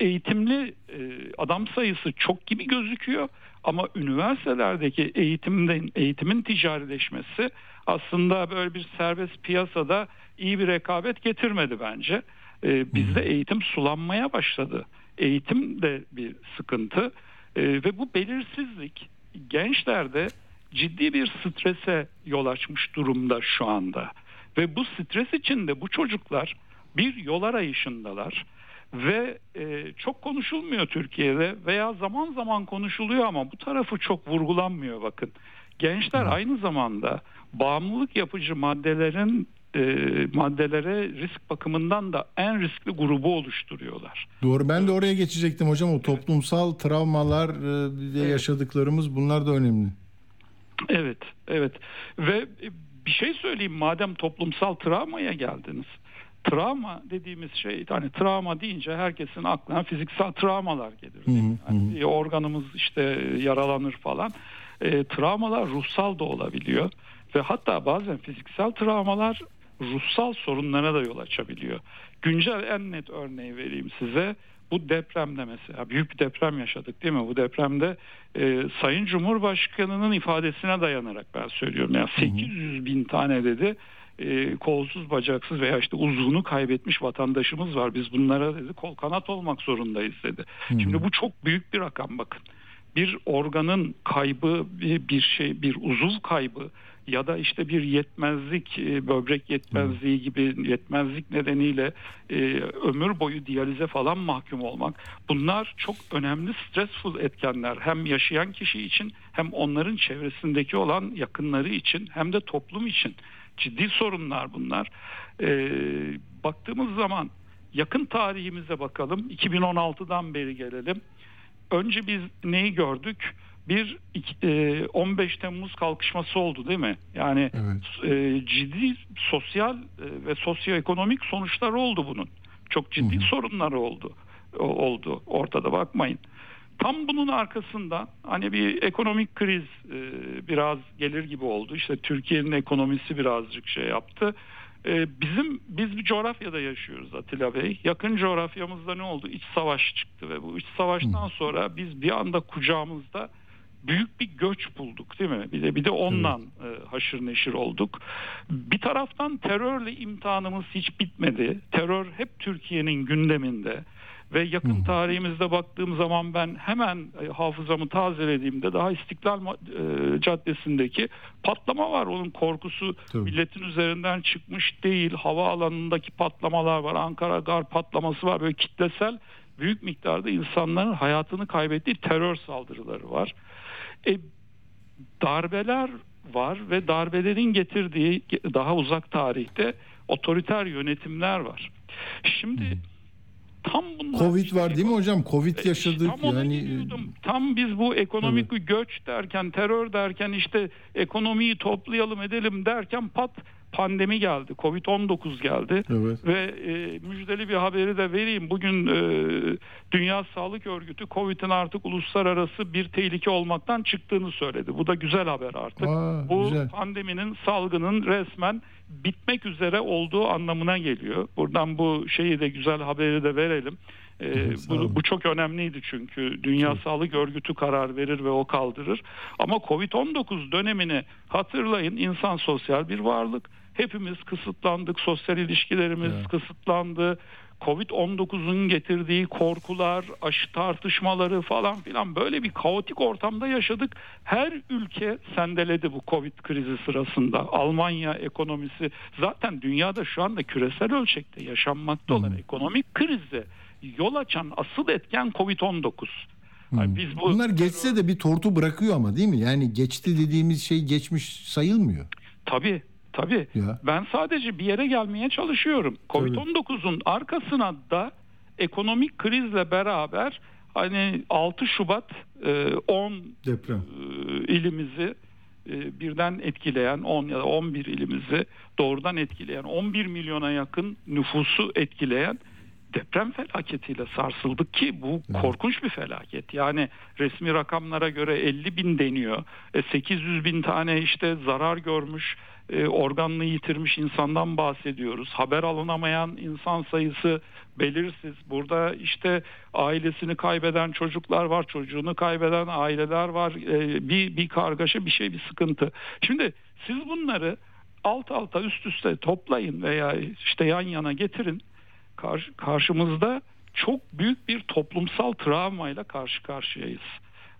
eğitimli e, adam sayısı çok gibi gözüküyor ama üniversitelerdeki eğitimden eğitimin ticarileşmesi aslında böyle bir serbest piyasada iyi bir rekabet getirmedi bence. E, bizde eğitim sulanmaya başladı. Eğitim de bir sıkıntı. E, ve bu belirsizlik gençlerde ciddi bir strese yol açmış durumda şu anda. Ve bu stres içinde bu çocuklar bir yol arayışındalar ve e, çok konuşulmuyor Türkiye'de veya zaman zaman konuşuluyor ama bu tarafı çok vurgulanmıyor bakın. Gençler aynı zamanda bağımlılık yapıcı maddelerin e, maddelere risk bakımından da en riskli grubu oluşturuyorlar. Doğru ben de oraya geçecektim hocam o toplumsal travmalar e, Evet. yaşadıklarımız bunlar da önemli. Evet, evet. Ve e, bir şey söyleyeyim madem toplumsal travmaya geldiniz. Travma dediğimiz şey hani travma deyince herkesin aklına fiziksel travmalar gelir. değil mi? Bir organımız işte yaralanır falan. E, travmalar ruhsal da olabiliyor ve hatta bazen fiziksel travmalar ruhsal sorunlara da yol açabiliyor. Güncel en net örneği vereyim size. Bu depremde mesela büyük bir deprem yaşadık değil mi? Bu depremde e, Sayın Cumhurbaşkanı'nın ifadesine dayanarak ben söylüyorum. Yani 800 bin tane dedi e, kolsuz bacaksız veya işte uzvunu kaybetmiş vatandaşımız var. Biz bunlara dedi kol kanat olmak zorundayız dedi. Şimdi bu çok büyük bir rakam bakın. Bir organın kaybı bir bir şey bir uzuv kaybı ya da işte bir yetmezlik e, böbrek yetmezliği gibi yetmezlik nedeniyle e, ömür boyu diyalize falan mahkum olmak bunlar çok önemli stressful etkenler hem yaşayan kişi için hem onların çevresindeki olan yakınları için hem de toplum için ciddi sorunlar bunlar. E, baktığımız zaman yakın tarihimize bakalım 2016'dan beri gelelim. Önce biz neyi gördük? Bir iki- e, 15 Temmuz kalkışması oldu değil mi? Yani Evet. e, ciddi sosyal e, ve sosyoekonomik sonuçları oldu bunun. Çok ciddi sorunları oldu. Oldu ortada bakmayın. Tam bunun arkasında hani bir ekonomik kriz e, biraz gelir gibi oldu. İşte Türkiye'nin ekonomisi birazcık şey yaptı. E, bizim biz bir coğrafyada yaşıyoruz Atilla Bey. Yakın coğrafyamızda ne oldu? İç savaş çıktı ve bu iç savaştan sonra biz bir anda kucağımızda büyük bir göç bulduk değil mi? Bir de bir de ondan e, haşır neşir olduk. Bir taraftan terörle imtihanımız hiç bitmedi. Terör hep Türkiye'nin gündeminde ve yakın tarihimizde baktığım zaman ben hemen e, hafızamı tazelediğimde daha İstiklal e, Caddesi'ndeki patlama var. Onun korkusu Tabii. milletin üzerinden çıkmış değil. Havaalanındaki patlamalar var. Ankara Gar patlaması var. Böyle kitlesel büyük miktarda insanların hayatını kaybettiği terör saldırıları var. E, darbeler var ve darbelerin getirdiği daha uzak tarihte otoriter yönetimler var. Şimdi tam bunlar Covid işte var değil mi hocam? Covid e, yaşadık Tam yani. Tam biz bu ekonomik bir göç derken, terör derken işte ekonomiyi toplayalım edelim derken pat pandemi geldi. Covid-19 geldi. Evet. Ve e, müjdeli bir haberi de vereyim. Bugün e, Dünya Sağlık Örgütü Covid'in artık uluslararası bir tehlike olmaktan çıktığını söyledi. Bu da güzel haber artık. Aa, Bu güzel. pandeminin salgının resmen bitmek üzere olduğu anlamına geliyor. Buradan bu şeyi de güzel haberi de verelim. Ee, Evet, bu, bu çok önemliydi çünkü Dünya Sağlık Örgütü karar verir ve o kaldırır. Ama Covid-19 dönemini hatırlayın insan sosyal bir varlık. Hepimiz kısıtlandık, sosyal ilişkilerimiz Evet. kısıtlandı. Covid-19'un getirdiği korkular, aşı tartışmaları falan filan böyle bir kaotik ortamda yaşadık. Her ülke sendeledi bu Covid krizi sırasında. Almanya ekonomisi zaten dünyada şu anda küresel ölçekte yaşanmakta olan ekonomik krize yol açan asıl etken Covid-19. Yani biz bu Bunlar geçse de bir tortu bırakıyor ama değil mi? Yani geçti dediğimiz şey geçmiş sayılmıyor. Tabii tabii. Ya. Ben sadece bir yere gelmeye çalışıyorum. Covid-19'un arkasına da ekonomik krizle beraber hani 6 Şubat e, 10 Deprem. e, ilimizi e, birden etkileyen 10 ya da 11 ilimizi doğrudan etkileyen 11 milyona yakın nüfusu etkileyen deprem felaketiyle sarsıldık ki bu korkunç bir felaket. Yani resmi rakamlara göre 50 bin deniyor. E, 800 bin tane işte zarar görmüş e, organını yitirmiş insandan bahsediyoruz. Haber alınamayan insan sayısı belirsiz. Burada işte ailesini kaybeden çocuklar var, çocuğunu kaybeden aileler var. E, bir bir kargaşa, bir şey, bir sıkıntı. Şimdi siz bunları alt alta üst üste toplayın veya işte yan yana getirin. Karşı, karşımızda çok büyük bir toplumsal travmayla karşı karşıyayız.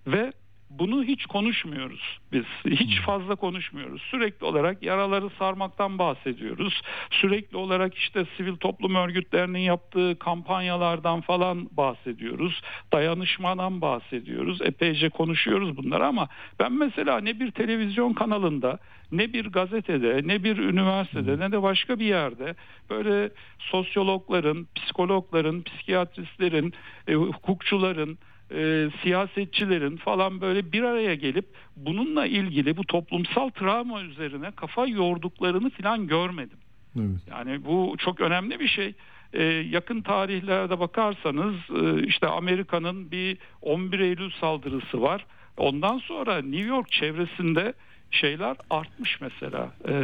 ve bunu hiç konuşmuyoruz biz. Hiç fazla konuşmuyoruz. Sürekli olarak yaraları sarmaktan bahsediyoruz. Sürekli olarak işte sivil toplum örgütlerinin yaptığı kampanyalardan falan bahsediyoruz. Dayanışmadan bahsediyoruz. Epeyce konuşuyoruz bunları ama ben mesela ne bir televizyon kanalında ne bir gazetede ne bir üniversitede ne de başka bir yerde böyle sosyologların, psikologların, psikiyatristlerin, e, hukukçuların e, siyasetçilerin falan böyle bir araya gelip bununla ilgili bu toplumsal travma üzerine kafa yorduklarını falan görmedim. Evet. Yani bu çok önemli bir şey. Ee, yakın tarihlerde bakarsanız e, işte Amerika'nın bir 11 Eylül saldırısı var. Ondan sonra New York çevresinde şeyler artmış mesela. Ee,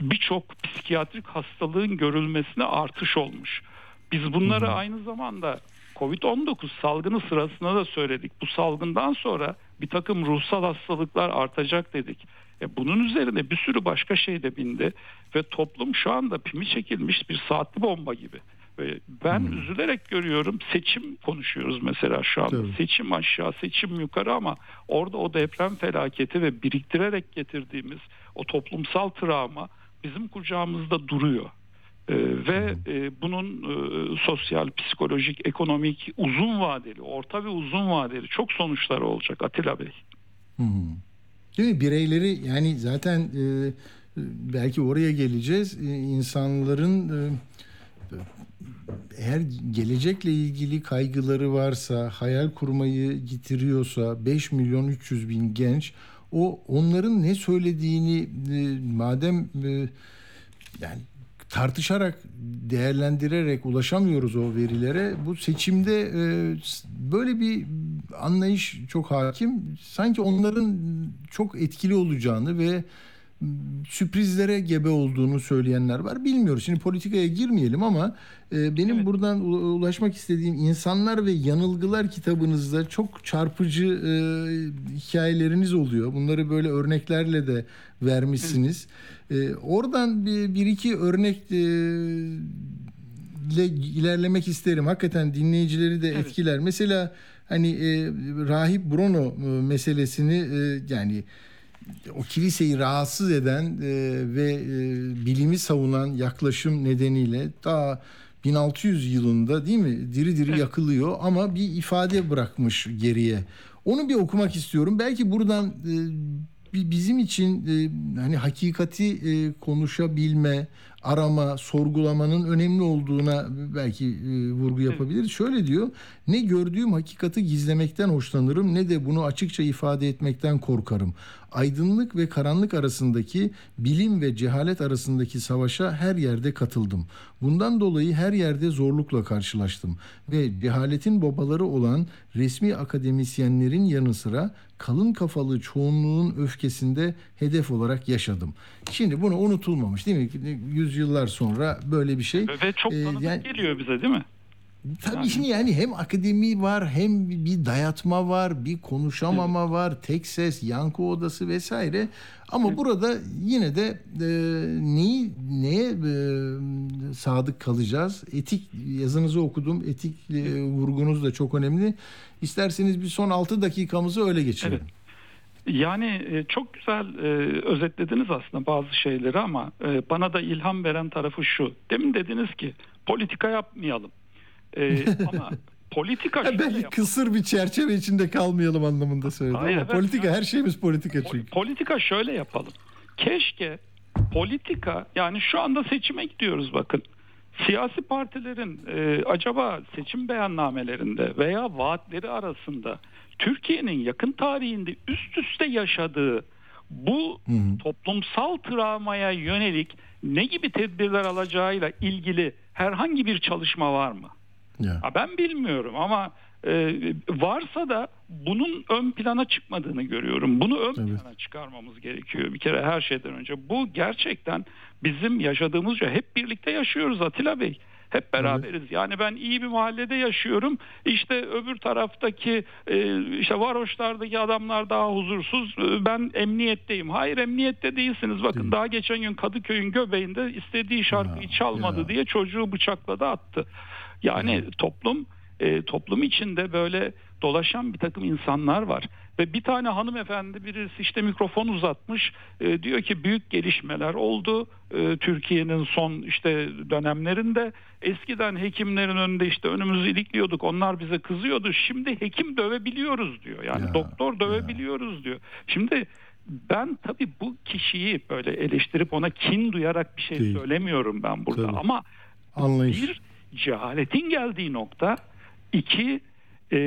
Birçok psikiyatrik hastalığın görülmesine artış olmuş. Biz bunları aynı zamanda Covid-19 salgını sırasında da söyledik. Bu salgından sonra bir takım ruhsal hastalıklar artacak dedik. E bunun üzerine bir sürü başka şey de bindi ve toplum şu anda pimi çekilmiş bir saatli bomba gibi. Ve ben üzülerek görüyorum seçim konuşuyoruz mesela şu anda. Tabii. Seçim aşağı, seçim yukarı ama orada o deprem felaketi ve biriktirerek getirdiğimiz o toplumsal travma bizim kucağımızda duruyor. Ee, ve e, bunun e, sosyal, psikolojik, ekonomik, uzun vadeli, orta ve uzun vadeli çok sonuçları olacak Atilla Bey. Hı. Değil mi? Bireyleri yani zaten e, belki oraya geleceğiz. E, insanların e, eğer gelecekle ilgili kaygıları varsa, hayal kurmayı getiriyorsa 5 milyon 300 bin genç o onların ne söylediğini e, madem e, yani tartışarak değerlendirerek ulaşamıyoruz o verilere. Bu seçimde e, böyle bir anlayış çok hakim. Sanki onların çok etkili olacağını ve sürprizlere gebe olduğunu söyleyenler var. Bilmiyoruz. Şimdi politikaya girmeyelim ama e, benim Evet. buradan ulaşmak istediğim insanlar ve yanılgılar kitabınızda çok çarpıcı e, hikayeleriniz oluyor. Bunları böyle örneklerle de vermişsiniz. E, oradan bir, bir iki örnek e, ile ilerlemek isterim. Hakikaten dinleyicileri de Evet. etkiler. Mesela hani e, rahip Bruno e, meselesini e, yani o kiliseyi rahatsız eden e, ve e, bilimi savunan yaklaşım nedeniyle daha 1600 yılında değil mi diri diri yakılıyor ama bir ifade bırakmış geriye. Onu bir okumak istiyorum. Belki buradan e, bi- bizim için e, hani hakikati e, konuşabilme, arama, sorgulamanın önemli olduğuna belki e, vurgu yapabiliriz. Şöyle diyor: "Ne gördüğüm hakikati gizlemekten hoşlanırım ne de bunu açıkça ifade etmekten korkarım. Aydınlık ve karanlık arasındaki, bilim ve cehalet arasındaki savaşa her yerde katıldım. Bundan dolayı her yerde zorlukla karşılaştım ve cehaletin babaları olan resmi akademisyenlerin yanı sıra kalın kafalı çoğunluğun öfkesinde hedef olarak yaşadım. Şimdi bunu unutulmamış değil mi? Yüzyıllar sonra böyle bir şey. Ve çok Ee, tanıdık yani- geliyor bize değil mi? Tabii şimdi yani hem akademi var hem bir dayatma var, bir konuşamama var, tek ses, yankı odası vesaire. Ama burada yine de e, neyi neye e, sadık kalacağız? Etik yazınızı okudum. Etik e, vurgunuz da çok önemli. İsterseniz bir son 6 dakikamızı öyle geçirelim. Yani e, çok güzel e, özetlediniz aslında bazı şeyleri ama e, bana da ilham veren tarafı şu. Demin dediniz ki politika yapmayalım. Ama politika şöyle belki yap- kısır bir çerçeve içinde kalmayalım anlamında söyledim Hayır, ama evet, politika yani- her şeyimiz politika Pol- çünkü. Politika şöyle yapalım. Keşke politika yani şu anda seçime gidiyoruz bakın. Siyasi partilerin e, acaba seçim beyannamelerinde veya vaatleri arasında Türkiye'nin yakın tarihinde üst üste yaşadığı bu toplumsal travmaya yönelik ne gibi tedbirler alacağıyla ilgili herhangi bir çalışma var mı? Ya. Ha, ben bilmiyorum ama e, varsa da bunun ön plana çıkmadığını görüyorum. Bunu ön Evet. plana çıkarmamız gerekiyor bir kere her şeyden önce. Bu gerçekten bizim yaşadığımız şey. Hep birlikte yaşıyoruz Atilla Bey. Hep beraberiz. Yani ben iyi bir mahallede yaşıyorum. İşte öbür taraftaki e, işte varoşlardaki adamlar daha huzursuz. E, Ben emniyetteyim. Hayır emniyette değilsiniz. Bakın Değil. daha geçen gün Kadıköy'ün göbeğinde istediği şarkıyı Ya, çalmadı ya. diye çocuğu bıçakladı attı. Yani toplum e, toplum içinde böyle dolaşan bir takım insanlar var. Ve bir tane hanımefendi birisi işte mikrofon uzatmış e, diyor ki büyük gelişmeler oldu e, Türkiye'nin son işte dönemlerinde eskiden hekimlerin önünde işte önümüzü ilikliyorduk onlar bize kızıyordu şimdi hekim dövebiliyoruz diyor yani Ya, doktor dövebiliyoruz diyor. Şimdi ben tabii bu kişiyi böyle eleştirip ona kin duyarak bir şey Değil. söylemiyorum ben burada Tabii. ama Anlayış. bir cehaletin geldiği nokta iki e,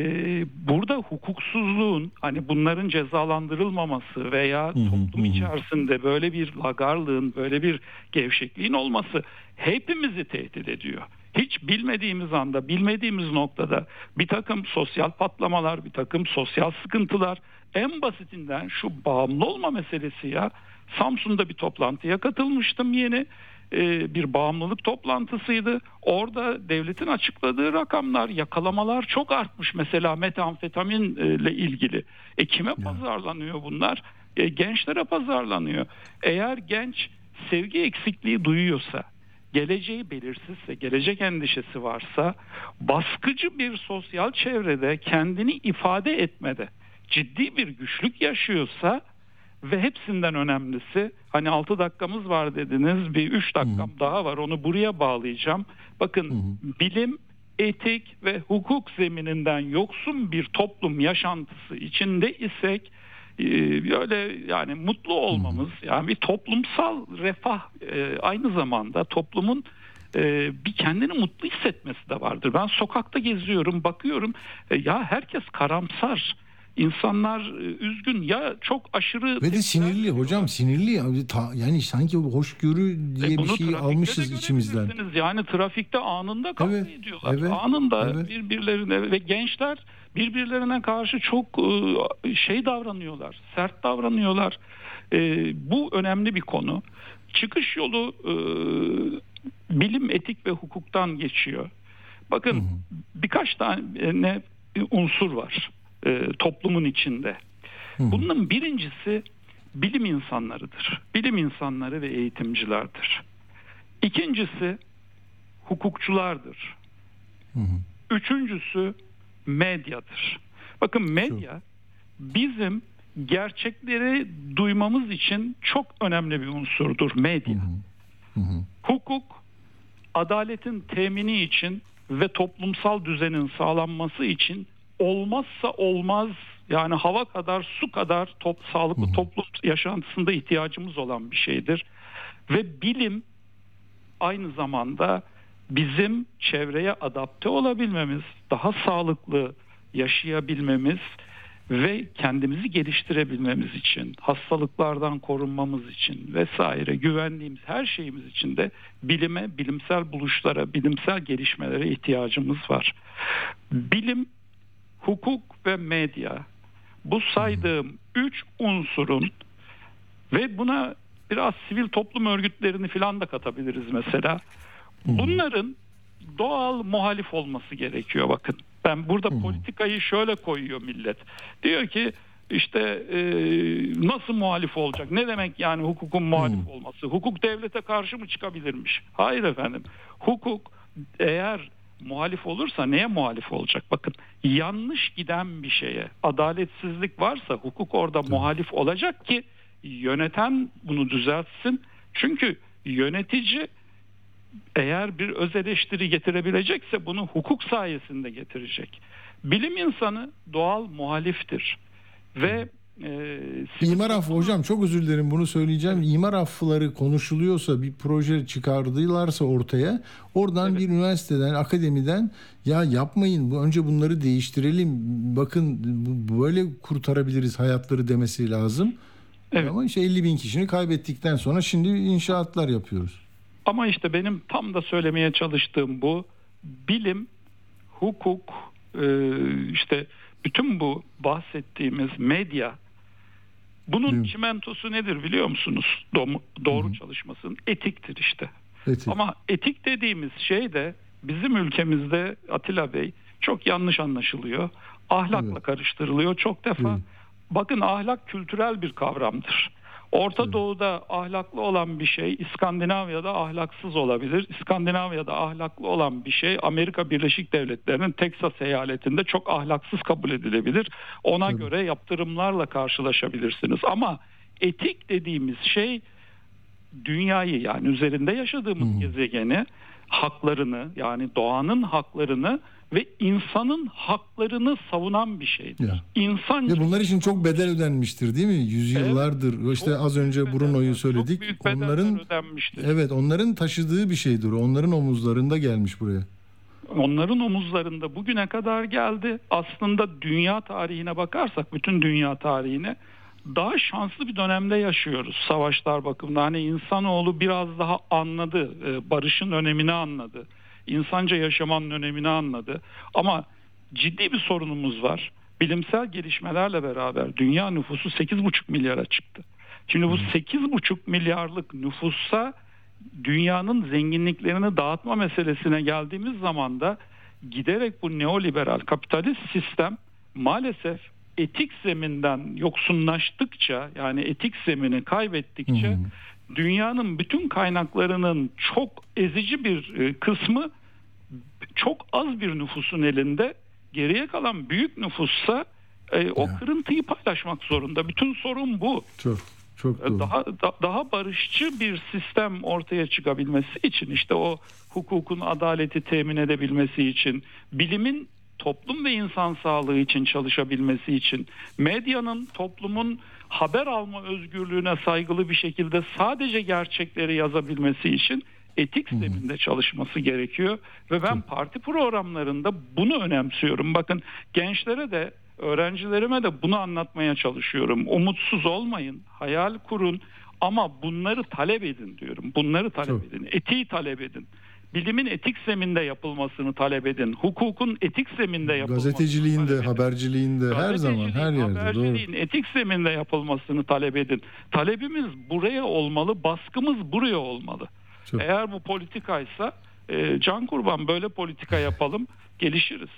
burada hukuksuzluğun hani bunların cezalandırılmaması veya toplum içerisinde böyle bir lagarlığın böyle bir gevşekliğin olması hepimizi tehdit ediyor. Hiç bilmediğimiz anda bilmediğimiz noktada bir takım sosyal patlamalar bir takım sosyal sıkıntılar en basitinden şu bağımlı olma meselesi ya. Samsun'da bir toplantıya katılmıştım yeni bir bağımlılık toplantısıydı. Orada devletin açıkladığı rakamlar, yakalamalar çok artmış. Mesela metamfetaminle ilgili. E kime pazarlanıyor bunlar? E, gençlere pazarlanıyor. Eğer genç sevgi eksikliği duyuyorsa, geleceği belirsizse, gelecek endişesi varsa, baskıcı bir sosyal çevrede kendini ifade etmede ciddi bir güçlük yaşıyorsa ve hepsinden önemlisi hani 6 dakikamız var dediniz bir 3 dakikam daha var onu buraya bağlayacağım. Bakın bilim, etik ve hukuk zemininden yoksun bir toplum yaşantısı içinde isek e, böyle yani mutlu olmamız yani bir toplumsal refah e, aynı zamanda toplumun e, bir kendini mutlu hissetmesi de vardır. Ben sokakta geziyorum bakıyorum ya herkes karamsar. İnsanlar e, üzgün ya çok aşırı Ve de sinirli hocam sinirli yani sanki hoşgörü E, diye bir bunu şey almışız de içimizden. Yani trafikte anında kavga Evet, ediyorlar. evet, anında evet. birbirlerine ve gençler birbirlerine karşı çok e, şey davranıyorlar. Sert davranıyorlar. E, bu önemli bir konu. Çıkış yolu e, bilim, etik ve hukuktan geçiyor. Bakın birkaç tane unsur var e, toplumun içinde. Bunun birincisi bilim insanlarıdır. Bilim insanları ve eğitimcilerdir. İkincisi hukukçulardır. Üçüncüsü medyadır. Bakın medya bizim gerçekleri duymamız için çok önemli bir unsurdur medya. Hukuk adaletin temini için ve toplumsal düzenin sağlanması için olmazsa olmaz yani hava kadar su kadar top, sağlıklı toplum yaşantısında ihtiyacımız olan bir şeydir. Ve bilim aynı zamanda bizim çevreye adapte olabilmemiz, daha sağlıklı yaşayabilmemiz ve kendimizi geliştirebilmemiz için, hastalıklardan korunmamız için vesaire güvendiğimiz her şeyimiz için de bilime, bilimsel buluşlara, bilimsel gelişmelere ihtiyacımız var. Bilim, hukuk ve medya bu saydığım üç unsurun ve buna biraz sivil toplum örgütlerini falan da katabiliriz mesela. Bunların doğal muhalif olması gerekiyor bakın. Ben burada politikayı şöyle koyuyor millet. Diyor ki işte e, nasıl muhalif olacak? Ne demek yani hukukun muhalif olması? Hukuk devlete karşı mı çıkabilirmiş? Hayır efendim. Hukuk eğer muhalif olursa neye muhalif olacak? Bakın yanlış giden bir şeye adaletsizlik varsa hukuk orada muhalif olacak ki yöneten bunu düzeltsin. Çünkü yönetici eğer bir öz eleştiri getirebilecekse bunu hukuk sayesinde getirecek. Bilim insanı doğal muhaliftir ve e, İmar affı hocam çok özür dilerim bunu söyleyeceğim. İmar affları konuşuluyorsa bir proje çıkardılarsa ortaya oradan bir üniversiteden akademiden ya yapmayın bu önce bunları değiştirelim bakın böyle kurtarabiliriz hayatları demesi lazım. Evet. Ama işte 50 bin kişini kaybettikten sonra şimdi inşaatlar yapıyoruz. Ama işte benim tam da söylemeye çalıştığım bu. Bilim, hukuk, e, işte bütün bu bahsettiğimiz medya bunun çimentosu nedir biliyor musunuz? Doğru, doğru çalışmasının etiktir işte. Etik. Ama etik dediğimiz şey de bizim ülkemizde Atilla Bey çok yanlış anlaşılıyor. Ahlakla Evet. karıştırılıyor çok defa. Evet. Bakın ahlak kültürel bir kavramdır. Orta Doğu'da ahlaklı olan bir şey İskandinavya'da ahlaksız olabilir. İskandinavya'da ahlaklı olan bir şey Amerika Birleşik Devletleri'nin Teksas eyaletinde çok ahlaksız kabul edilebilir. Ona Tabii. göre yaptırımlarla karşılaşabilirsiniz. Ama etik dediğimiz şey dünyayı yani üzerinde yaşadığımız Hı. gezegeni haklarını yani doğanın haklarını ve insanın haklarını savunan bir şeydir. Ya. İnsan Ve bunlar için çok bedel ödenmiştir değil mi? Yüzyıllardır. İşte Çok az önce Bruno'yu söyledik. Onların ödenmiştir. evet onların taşıdığı bir şeydir. Onların omuzlarında gelmiş buraya. Onların omuzlarında bugüne kadar geldi. Aslında dünya tarihine bakarsak bütün dünya tarihine daha şanslı bir dönemde yaşıyoruz savaşlar bakımından. Hani insanoğlu biraz daha anladı, e, barışın önemini anladı. İnsanca yaşamanın önemini anladı. Ama ciddi bir sorunumuz var. Bilimsel gelişmelerle beraber dünya nüfusu 8,5 milyara çıktı. Şimdi bu 8,5 milyarlık nüfusa dünyanın zenginliklerini dağıtma meselesine geldiğimiz zaman da giderek bu neoliberal kapitalist sistem maalesef etik zeminden yoksunlaştıkça yani etik zemini kaybettikçe Hı hı. Dünyanın bütün kaynaklarının çok ezici bir e, kısmı çok az bir nüfusun elinde geriye kalan büyük nüfussa e, o Ya. kırıntıyı paylaşmak zorunda. Bütün sorun bu. Çok çok doğru. Daha da- daha barışçı bir sistem ortaya çıkabilmesi için işte o hukukun adaleti temin edebilmesi için bilimin toplum ve insan sağlığı için çalışabilmesi için medyanın toplumun haber alma özgürlüğüne saygılı bir şekilde sadece gerçekleri yazabilmesi için etik zeminde çalışması gerekiyor ve ben parti programlarında bunu önemsiyorum. Bakın gençlere de öğrencilerime de bunu anlatmaya çalışıyorum. Umutsuz olmayın, hayal kurun ama bunları talep edin diyorum. Bunları talep edin. Etiği talep edin. Bilimin etik zeminde yapılmasını talep edin. Hukukun etik zeminde yapılmasını Gazeteciliğinde, talep edin. haberciliğinde her zaman her yerde doğru. haberciliğin etik zeminde yapılmasını talep edin. Talebimiz buraya olmalı, baskımız buraya olmalı. Çok. Eğer bu politikaysa e, can kurban böyle politika yapalım, gelişiriz.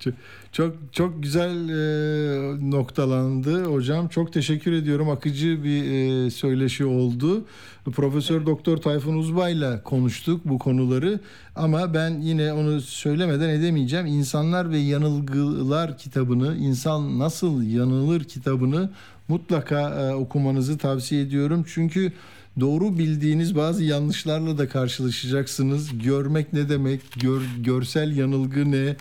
Çok çok, çok güzel e, noktalandı hocam. Çok teşekkür ediyorum. Akıcı bir e, söyleşi oldu. Profesör Doktor Tayfun Uzbay'la konuştuk bu konuları. Ama ben yine onu söylemeden edemeyeceğim. İnsanlar ve Yanılgılar kitabını, İnsan Nasıl Yanılır kitabını mutlaka e, okumanızı tavsiye ediyorum. Çünkü doğru bildiğiniz bazı yanlışlarla da karşılaşacaksınız. Görmek ne demek? Gör, görsel yanılgı ne?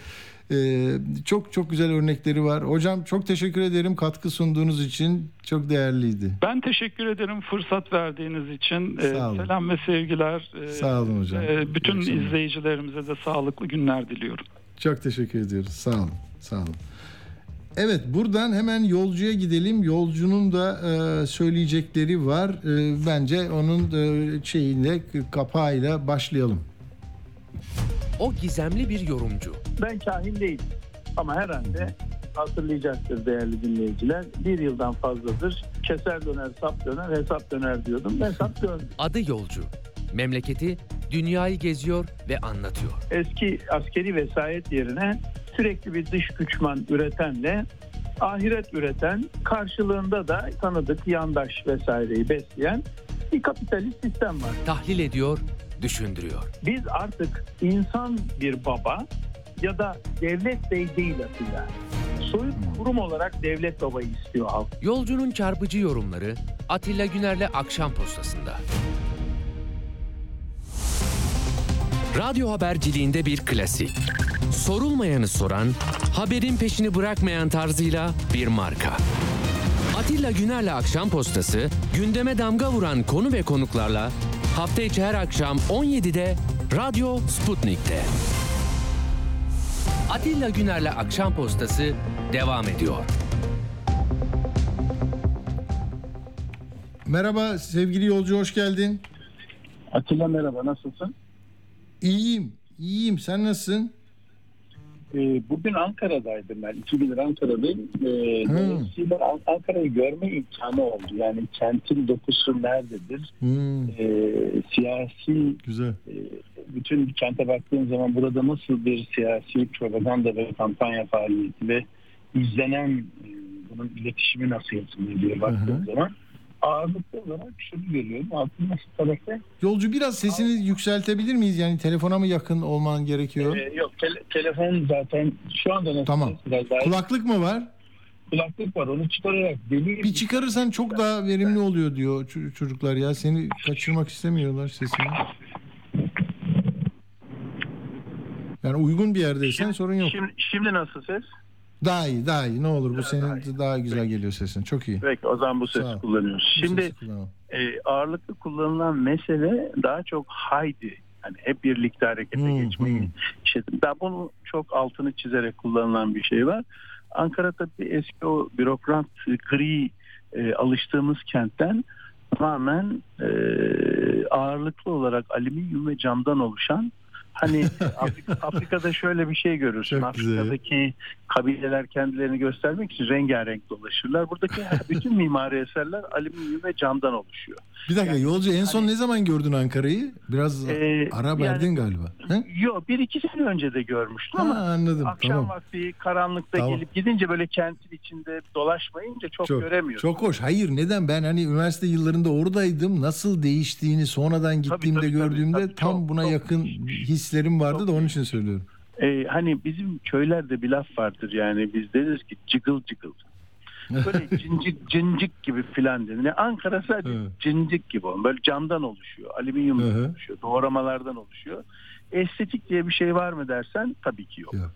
Ee, çok çok güzel örnekleri var. Hocam çok teşekkür ederim katkı sunduğunuz için. Çok değerliydi. Ben teşekkür ederim fırsat verdiğiniz için. E, olun. selam ve sevgiler. E, Sağ olun hocam. e, bütün İyi izleyicilerimize de sağlıklı günler diliyorum. Çok teşekkür ediyoruz. Sağ olun. Sağ olun. Evet buradan hemen yolcuya gidelim. Yolcunun da e, söyleyecekleri var. E, bence onun e, şeyinde kapağıyla başlayalım. O gizemli bir yorumcu. Ben kahin değilim ama herhalde hatırlayacaktır değerli dinleyiciler. Bir yıldan fazladır keser döner sap döner hesap döner diyordum. Hesap döndü. Adı yolcu. Memleketi dünyayı geziyor ve anlatıyor. Eski askeri vesayet yerine sürekli bir dış güçman üretenle ahiret üreten karşılığında da tanıdık yandaş vesaireyi besleyen bir kapitalist sistem var. Tahlil ediyor, düşündürüyor. Biz artık insan bir baba ya da devlet bey değil Atilla. Soyut kurum olarak devlet babayı istiyor halk. Yolcunun çarpıcı yorumları Atilla Güner'le Akşam Postası'nda. Radyo haberciliğinde bir klasik. Sorulmayanı soran, haberin peşini bırakmayan tarzıyla bir marka. Atilla Güner'le Akşam Postası, gündeme damga vuran konu ve konuklarla hafta içi her akşam 17'de Radyo Sputnik'te. Atilla Güner'le Akşam Postası devam ediyor. Merhaba sevgili yolcu hoş geldin. Atilla merhaba nasılsın? İyiyim. İyiyim. Sen nasılsın? Ee, bugün Ankara'daydım ben. İki gündür Ankara'dayım. Ee, Hmm. Dolayısıyla An- Ankara'yı görme imkanı oldu. Yani kentin dokusu nerededir? Hmm, Ee, siyasi güzel. e, bütün kente baktığın zaman burada nasıl bir siyasi propaganda ve kampanya faaliyeti ve izlenen e, bunun iletişimi nasıl yapılıyor diye baktığın Hı hı. zaman ağırlıklı olarak şunu görüyorum. Altın Masası tarafı Yolcu biraz sesini yükseltebilir miyiz? Yani telefona mı yakın olman gerekiyor? Ee, yok tele- telefon zaten şu anda nasıl Tamam. biraz daha Kulaklık mı var? kulaklık var onu çıkararak deli Bir çıkarırsan çok daha verimli oluyor diyor ç- çocuklar ya. Seni kaçırmak istemiyorlar sesini. Yani uygun bir yerdeysen sorun yok. Şimdi, şimdi nasıl ses? Daha iyi, daha iyi. Ne olur bu senin daha güzel geliyor sesin. Çok iyi. Peki o zaman bu sesi kullanıyoruz. Şimdi sesi e, ağırlıklı kullanılan mesele daha çok haydi. Hani hep birlikte harekete Hmm, geçmeyi. hmm. İşte ben bunu çok altını çizerek kullanılan bir şey var. Ankara tabii eski o bürokrat gri e, alıştığımız kentten tamamen e, ağırlıklı olarak alüminyum ve camdan oluşan hani Afrika- Afrika'da şöyle bir şey görürsün. Çok güzel. Afrika'daki kabileler kendilerini göstermek için rengarenk dolaşırlar. Buradaki bütün mimari eserler alüminyum ve camdan oluşuyor. Bir dakika yolcu en son ne zaman gördün Ankara'yı? Biraz hani Ee, ara yani- verdin galiba. Yok bir iki sene önce de görmüştüm Ha, ama anladım. akşam Tamam. vakti karanlıkta Tamam. gelip gidince böyle kentin içinde dolaşmayınca çok, Çok, göremiyorum. çok hoş. Hayır neden? Ben hani üniversite yıllarında oradaydım. Nasıl değiştiğini sonradan gittiğimde tabii, tabii, gördüğümde tabii. tam Çok, buna çok yakın değişmiş. hislerim vardı Çok da onun için söylüyorum. Ee, hani bizim köylerde bir laf vardır yani biz deriz ki cıgıl cıgıl. Böyle cincik cincik gibi filan denir. Yani Ankara sadece Evet. cincik gibi. Böyle camdan oluşuyor. Alüminyumdan Hı hı. oluşuyor. Doğramalardan oluşuyor. Estetik diye bir şey var mı dersen tabii ki yok. Yok.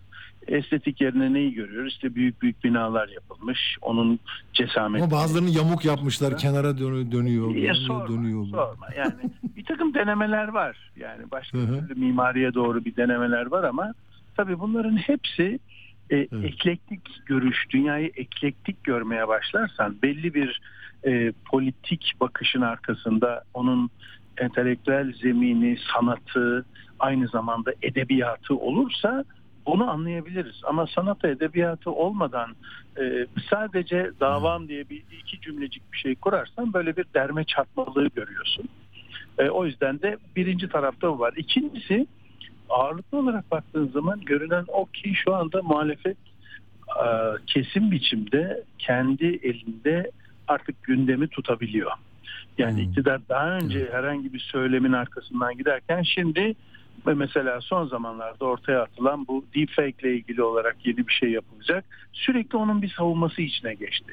Estetik yerine neyi görüyoruz? İşte büyük büyük binalar yapılmış. Onun cesameti. Ama bazılarını yamuk yapmışlar. Kenara dönüyor, dönüyor, Ya dönüyor, sorma, dönüyor. sorma. Yani bir takım denemeler var. Yani başka türlü mimariye doğru bir denemeler var ama tabii bunların hepsi e, eklektik görüş, dünyayı eklektik görmeye başlarsan belli bir e, politik bakışın arkasında onun entelektüel zemini, sanatı, aynı zamanda edebiyatı olursa bunu anlayabiliriz. Ama sanatı, edebiyatı olmadan e, sadece davam diye bir iki cümlecik bir şey kurarsan böyle bir derme çatmalığı görüyorsun. E, o yüzden de birinci tarafta bu var. İkincisi ağırlıklı olarak baktığın zaman görünen o ki şu anda muhalefet e, kesin biçimde kendi elinde artık gündemi tutabiliyor. Yani Hmm. iktidar daha önce herhangi bir söylemin arkasından giderken şimdi ve mesela son zamanlarda ortaya atılan bu deepfake ile ilgili olarak yeni bir şey yapılacak. Sürekli onun bir savunması içine geçti.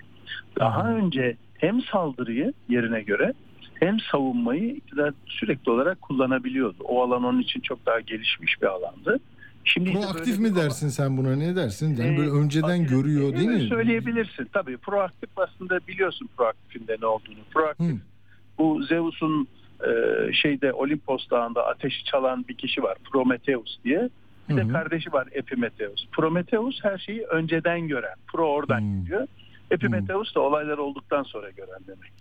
Daha Hmm. önce hem saldırıyı yerine göre hem savunmayı iktidar sürekli olarak kullanabiliyordu. O alan onun için çok daha gelişmiş bir alandı. Şimdi Proaktif mi dersin sen buna ne dersin? Yani Ee, böyle önceden görüyor değil mi? Söyleyebilirsin tabii. Proaktif aslında biliyorsun proaktifin de ne olduğunu. Proaktif Hı. bu Zeus'un e, şeyde Olimpos Dağı'nda ateşi çalan bir kişi var Prometheus diye. Bir de Hı hı. kardeşi var Epimetheus. Prometheus her şeyi önceden gören. Pro oradan Hmm. gidiyor. Epimetheus da olaylar olduktan sonra gören demek.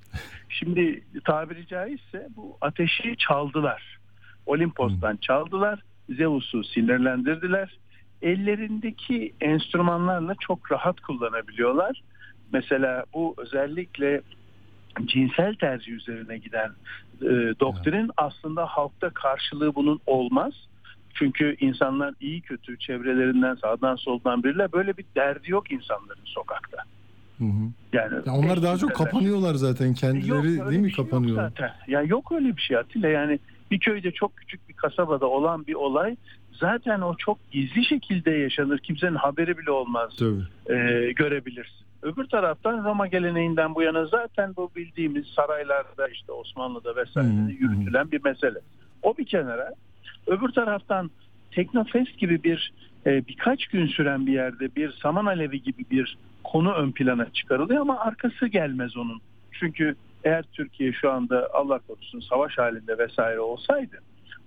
Şimdi tabiri caizse bu ateşi çaldılar. Olimpos'tan çaldılar. Zeus'u sinirlendirdiler. Ellerindeki enstrümanlarla çok rahat kullanabiliyorlar. Mesela bu özellikle cinsel tercih üzerine giden e, doktrin aslında halkta karşılığı bunun olmaz. Çünkü insanlar iyi kötü çevrelerinden sağdan soldan biriler böyle bir derdi yok insanların sokakta. Hı hı. Yani Ya onlar daha çok kapanıyorlar zaten Yok, kendileri öyle değil mi şey yok kapanıyorlar? zaten. Ya yok öyle bir şey Atilla yani bir köyde çok küçük bir kasabada olan bir olay zaten o çok gizli şekilde yaşanır. Kimsenin haberi bile olmaz Tabii. e, görebilirsin. Öbür taraftan Roma geleneğinden bu yana zaten bu bildiğimiz saraylarda işte Osmanlı'da vesaire Hı hı, yürütülen bir mesele. O bir kenara. Öbür taraftan Teknofest gibi bir e, birkaç gün süren bir yerde bir saman alevi gibi bir konu ön plana çıkarılıyor ama arkası gelmez onun. Çünkü eğer Türkiye şu anda Allah korusun savaş halinde vesaire olsaydı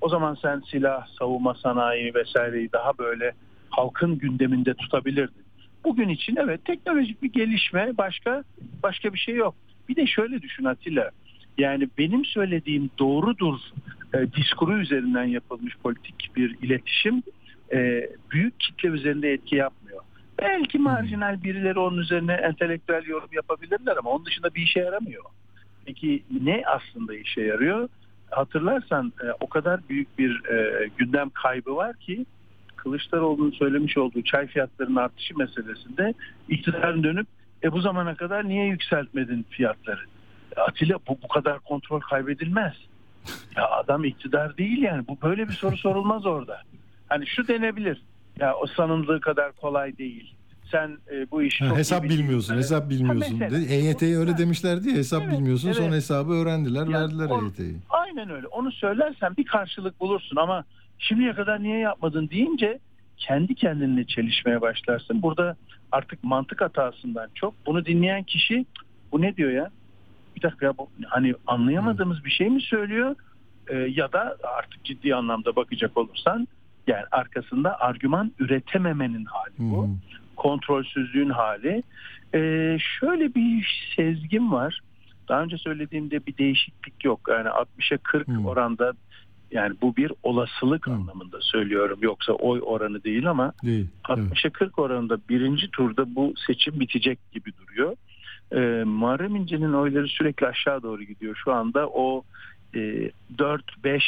o zaman sen silah, savunma sanayi vesaireyi daha böyle halkın gündeminde tutabilirdin. Bugün için evet teknolojik bir gelişme başka başka bir şey yok. Bir de şöyle düşün Atilla. Yani benim söylediğim doğrudur e, diskuru üzerinden yapılmış politik bir iletişim e, büyük kitle üzerinde etki yapmıyor. Belki marjinal birileri onun üzerine entelektüel yorum yapabilirler ama onun dışında bir işe yaramıyor. Peki ne aslında işe yarıyor? Hatırlarsan e, o kadar büyük bir e, gündem kaybı var ki Kılıçdaroğlu'nun söylemiş olduğu çay fiyatlarının artışı meselesinde iktidarın dönüp e bu zamana kadar niye yükseltmedin fiyatları? Atilla bu bu kadar kontrol kaybedilmez. Ya adam iktidar değil yani. Bu böyle bir soru sorulmaz orada. Hani şu denebilir. Ya o sanıldığı kadar kolay değil. Sen e, bu işi Ha, çok hesap bilmiyorsun, biliyorsun. hesap bilmiyorsun. mesela. Dedi. EYT'ye öyle Ha. demişlerdi ya hesap Evet, bilmiyorsun. evet. Sonra hesabı öğrendiler, Yani verdiler o- EYT'yi. Aynen öyle. Onu söylersen bir karşılık bulursun ama şimdiye kadar niye yapmadın deyince kendi kendinle çelişmeye başlarsın. Burada artık mantık hatasından çok bunu dinleyen kişi bu ne diyor ya? Bir dakika ya bu hani anlayamadığımız bir şey mi söylüyor? Ee, ya da artık ciddi anlamda bakacak olursan yani arkasında argüman üretememenin hali bu. Hı. Kontrolsüzlüğün hali. Ee, şöyle bir sezgim var. Daha önce söylediğimde bir değişiklik yok. Yani 60'a 40 Hmm. oranda yani bu bir olasılık Hmm. anlamında söylüyorum. Yoksa oy oranı değil ama Değil. Evet. 60'a 40 oranında birinci turda bu seçim bitecek gibi duruyor. Ee, Muharrem İnce'nin oyları sürekli aşağı doğru gidiyor. Şu anda o e, 4-5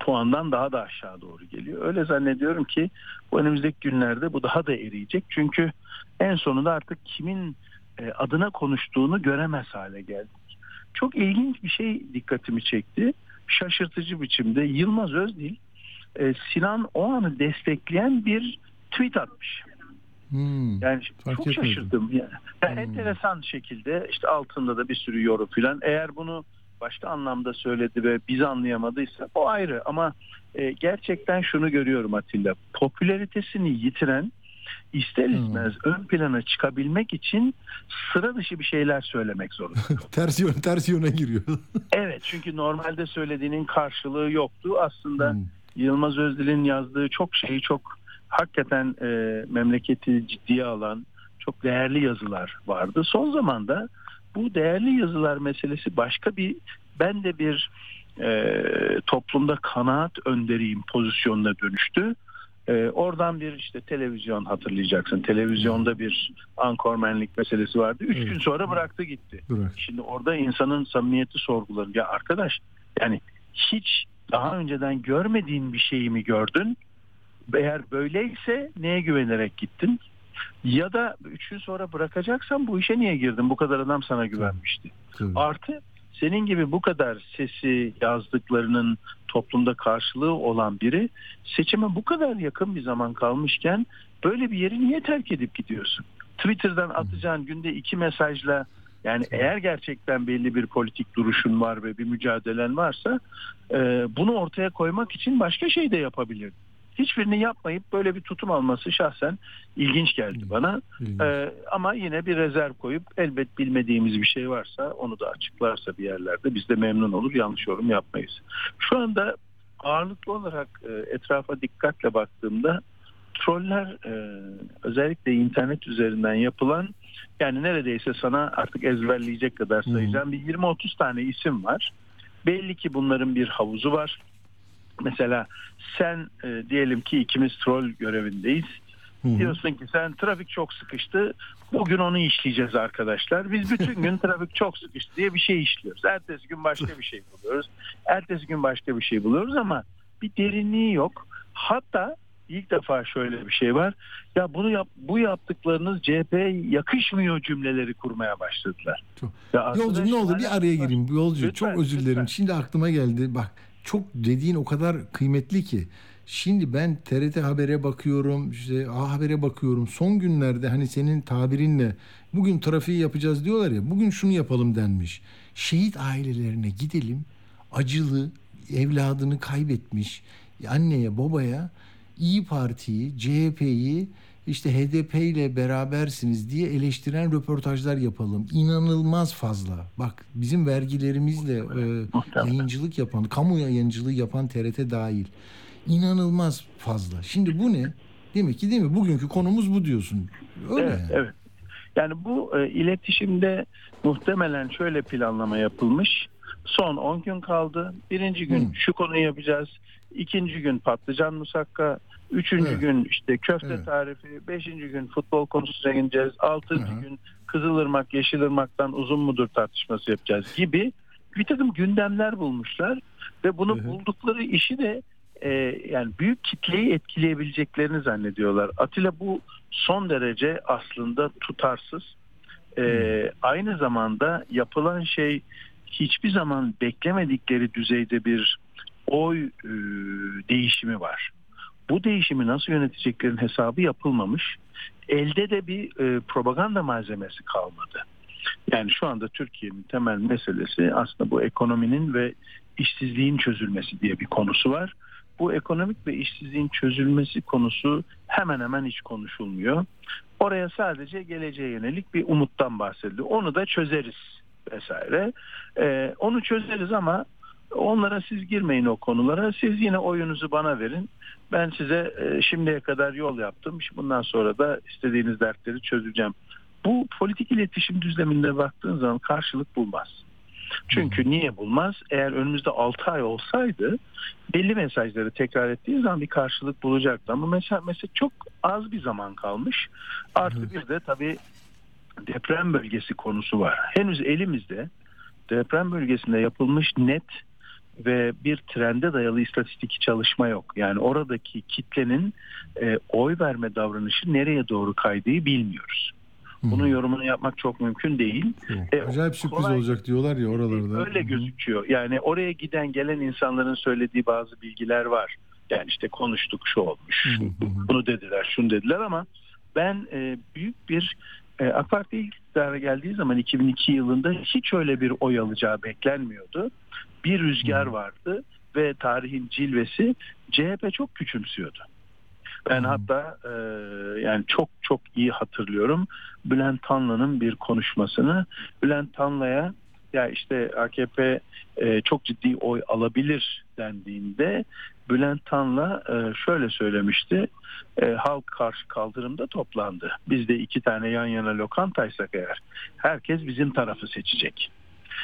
puandan daha da aşağı doğru geliyor. Öyle zannediyorum ki bu önümüzdeki günlerde bu daha da eriyecek. Çünkü en sonunda artık kimin e, adına konuştuğunu göremez hale geldik. Çok ilginç bir şey dikkatimi çekti. Şaşırtıcı biçimde Yılmaz Özdil e, Sinan Oğan'ı destekleyen bir tweet atmış. Hmm. Yani Fark çok etmedim. şaşırdım. Yani, yani Hmm. enteresan şekilde işte altında da bir sürü yorum filan. Eğer bunu başka anlamda söyledi ve biz anlayamadıysa o ayrı ama e, gerçekten şunu görüyorum Atilla. Popülaritesini yitiren ister Hmm. istemez ön plana çıkabilmek için sıra dışı bir şeyler söylemek zorunda. ters yön ters yöne giriyor. evet çünkü normalde söylediğinin karşılığı yoktu. Aslında Hmm. Yılmaz Özdil'in yazdığı çok şeyi çok hakikaten e, memleketi ciddiye alan çok değerli yazılar vardı. Son zamanda bu değerli yazılar meselesi başka bir ben de bir e, toplumda kanaat önderiyim pozisyonuna dönüştü. E, oradan bir işte televizyon hatırlayacaksın. Televizyonda bir ankormenlik meselesi vardı. Üç Evet. gün sonra bıraktı gitti. Bırak. Şimdi orada insanın samimiyeti sorgulanır. Ya arkadaş yani hiç daha önceden görmediğin bir şeyi mi gördün? Eğer böyleyse neye güvenerek gittin? Ya da üç gün sonra bırakacaksan bu işe niye girdin? Bu kadar adam sana güvenmişti. Tabii. Artı senin gibi bu kadar sesi yazdıklarının toplumda karşılığı olan biri seçime bu kadar yakın bir zaman kalmışken böyle bir yeri niye terk edip gidiyorsun? Twitter'dan atacağın günde iki mesajla yani eğer gerçekten belli bir politik duruşun var ve bir mücadelen varsa e, bunu ortaya koymak için başka şey de yapabilirdin. Hiçbirini yapmayıp böyle bir tutum alması şahsen ilginç geldi bana. İlginç. Ee, ama yine bir rezerv koyup elbet bilmediğimiz bir şey varsa onu da açıklarsa bir yerlerde biz de memnun olur yanlış yorum yapmayız. Şu anda ağırlıklı olarak e, etrafa dikkatle baktığımda troller e, özellikle internet üzerinden yapılan yani neredeyse sana artık ezberleyecek kadar sayacağım bir 20-30 tane isim var. Belli ki bunların bir havuzu var. Mesela sen e, diyelim ki ikimiz troll görevindeyiz. Hı hı. Diyorsun ki sen trafik çok sıkıştı. Bugün onu işleyeceğiz arkadaşlar. Biz bütün gün trafik çok sıkıştı diye bir şey işliyoruz. Ertesi gün başka bir şey buluyoruz. Ertesi gün başka bir şey buluyoruz ama bir derinliği yok. Hatta ilk defa şöyle bir şey var. Ya bunu yap, bu yaptıklarınız CHP'ye yakışmıyor cümleleri kurmaya başladılar. Çok- Ya Yolcu ne olur bir araya gireyim. Yolcu Lütfen, çok özür dilerim. lütfen. Şimdi aklıma geldi. Bak çok dediğin o kadar kıymetli ki. Şimdi ben TRT Haber'e bakıyorum, işte A Haber'e bakıyorum. Son günlerde hani senin tabirinle bugün trafiği yapacağız diyorlar ya. Bugün şunu yapalım denmiş. Şehit ailelerine gidelim. Acılı evladını kaybetmiş anneye babaya İyi Parti'yi, CHP'yi işte HDP ile berabersiniz diye eleştiren röportajlar yapalım. İnanılmaz fazla. Bak bizim vergilerimizle e, yayıncılık yapan, kamu yayıncılığı yapan TRT dahil. İnanılmaz fazla. Şimdi bu ne? Demek ki değil mi? Bugünkü konumuz bu diyorsun. Öyle Evet, yani. evet. Yani bu e, iletişimde muhtemelen şöyle planlama yapılmış. Son 10 gün kaldı. Birinci gün Hı. şu konuyu yapacağız. İkinci gün patlıcan musakka. Üçüncü Evet. gün işte köfte Evet. tarifi. Beşinci gün futbol konusuna ineceğiz. Altıncı hı. gün Kızılırmak, Yeşilırmak'tan uzun mudur tartışması yapacağız gibi bir takım gündemler bulmuşlar. Ve bunu Hı hı. buldukları işi de e, yani büyük kitleyi etkileyebileceklerini zannediyorlar. Atilla bu son derece aslında tutarsız. Ee, aynı zamanda yapılan şey hiçbir zaman beklemedikleri düzeyde bir oy e, değişimi var. Bu değişimi nasıl yöneteceklerin hesabı yapılmamış. Elde de bir e, propaganda malzemesi kalmadı. Yani şu anda Türkiye'nin temel meselesi aslında bu ekonominin ve işsizliğin çözülmesi diye bir konusu var. Bu ekonomik ve işsizliğin çözülmesi konusu hemen hemen hiç konuşulmuyor. Oraya sadece geleceğe yönelik bir umuttan bahsediliyor. Onu da çözeriz vesaire. Ee, onu çözeriz ama onlara siz girmeyin o konulara. Siz yine oyunuzu bana verin. Ben size e, şimdiye kadar yol yaptım. Bundan sonra da istediğiniz dertleri çözeceğim. Bu politik iletişim düzleminde baktığın zaman karşılık bulmaz. Çünkü niye bulmaz? Eğer önümüzde 6 ay olsaydı belli mesajları tekrar ettiği zaman bir karşılık bulacaktı. Ama mesela, mesela çok az bir zaman kalmış. Artı bir de tabii deprem bölgesi konusu var. Henüz elimizde deprem bölgesinde yapılmış net ve bir trende dayalı istatistik çalışma yok. Yani oradaki kitlenin e, oy verme davranışı nereye doğru kaydığı bilmiyoruz. Bunun yorumunu yapmak çok mümkün değil. E, Acayip sürpriz kolay, olacak diyorlar ya oralarda. Öyle gözüküyor. Yani oraya giden gelen insanların söylediği bazı bilgiler var. Yani işte konuştuk şu olmuş. Bunu dediler, şunu dediler ama ben e, büyük bir e, AK Parti iktidara geldiği zaman 2002 yılında hiç öyle bir oy alacağı beklenmiyordu. Bir rüzgar vardı ve tarihin cilvesi CHP çok küçümsüyordu. Ben hmm. hatta e, yani çok çok iyi hatırlıyorum Bülent Tanlı'nın bir konuşmasını. Bülent Tanlı'ya ya işte AKP e, çok ciddi oy alabilir dendiğinde Bülent Tanlı e, şöyle söylemişti. E, halk karşı kaldırımda toplandı. Biz de iki tane yan yana lokantaysak eğer herkes bizim tarafı seçecek.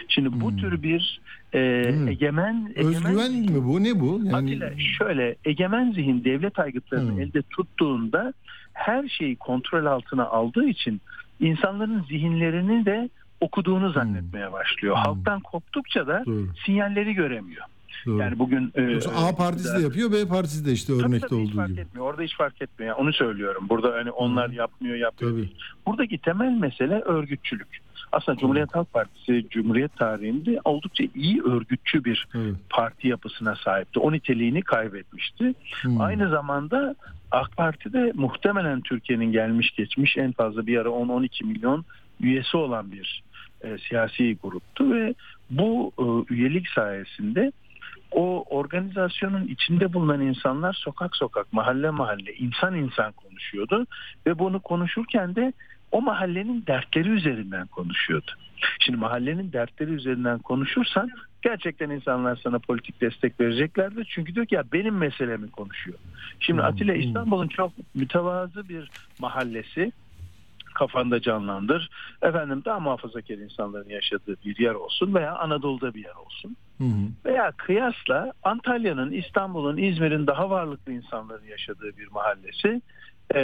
Şimdi bu hmm. tür bir e, hmm. egemen, özgüven egemen, mi bu ne bu? Yani... Atilla şöyle egemen zihin devlet aygıtlarını hmm. elde tuttuğunda her şeyi kontrol altına aldığı için insanların zihinlerini de okuduğunu hmm. zannetmeye başlıyor. Hmm. Halktan koptukça da Doğru. sinyalleri göremiyor. Doğru. Yani bugün e, A partisi de yapıyor, B partisi de işte örnekte tabii, tabii olduğu gibi. Etmiyor. Orada hiç fark etmiyor. Onu söylüyorum. Burada hani onlar hmm. yapmıyor, yapıyor. Tabii. Buradaki temel mesele örgütçülük. Aslında Cumhuriyet Halk Partisi Cumhuriyet tarihinde oldukça iyi örgütçü bir evet. parti yapısına sahipti. O niteliğini kaybetmişti. Hmm. Aynı zamanda AK Parti de muhtemelen Türkiye'nin gelmiş geçmiş en fazla bir ara 10-12 milyon üyesi olan bir e, siyasi gruptu ve bu e, üyelik sayesinde o organizasyonun içinde bulunan insanlar sokak sokak, mahalle mahalle, insan insan konuşuyordu ve bunu konuşurken de o mahallenin dertleri üzerinden konuşuyordu. Şimdi mahallenin dertleri üzerinden konuşursan gerçekten insanlar sana politik destek vereceklerdir. Çünkü diyor ki ya benim meselemi konuşuyor. Şimdi hmm. Atilla İstanbul'un çok mütevazı bir mahallesi kafanda canlandır. Efendim daha muhafazakar insanların yaşadığı bir yer olsun veya Anadolu'da bir yer olsun. Hı hı. Veya kıyasla Antalya'nın, İstanbul'un, İzmir'in daha varlıklı insanların yaşadığı bir mahallesi e,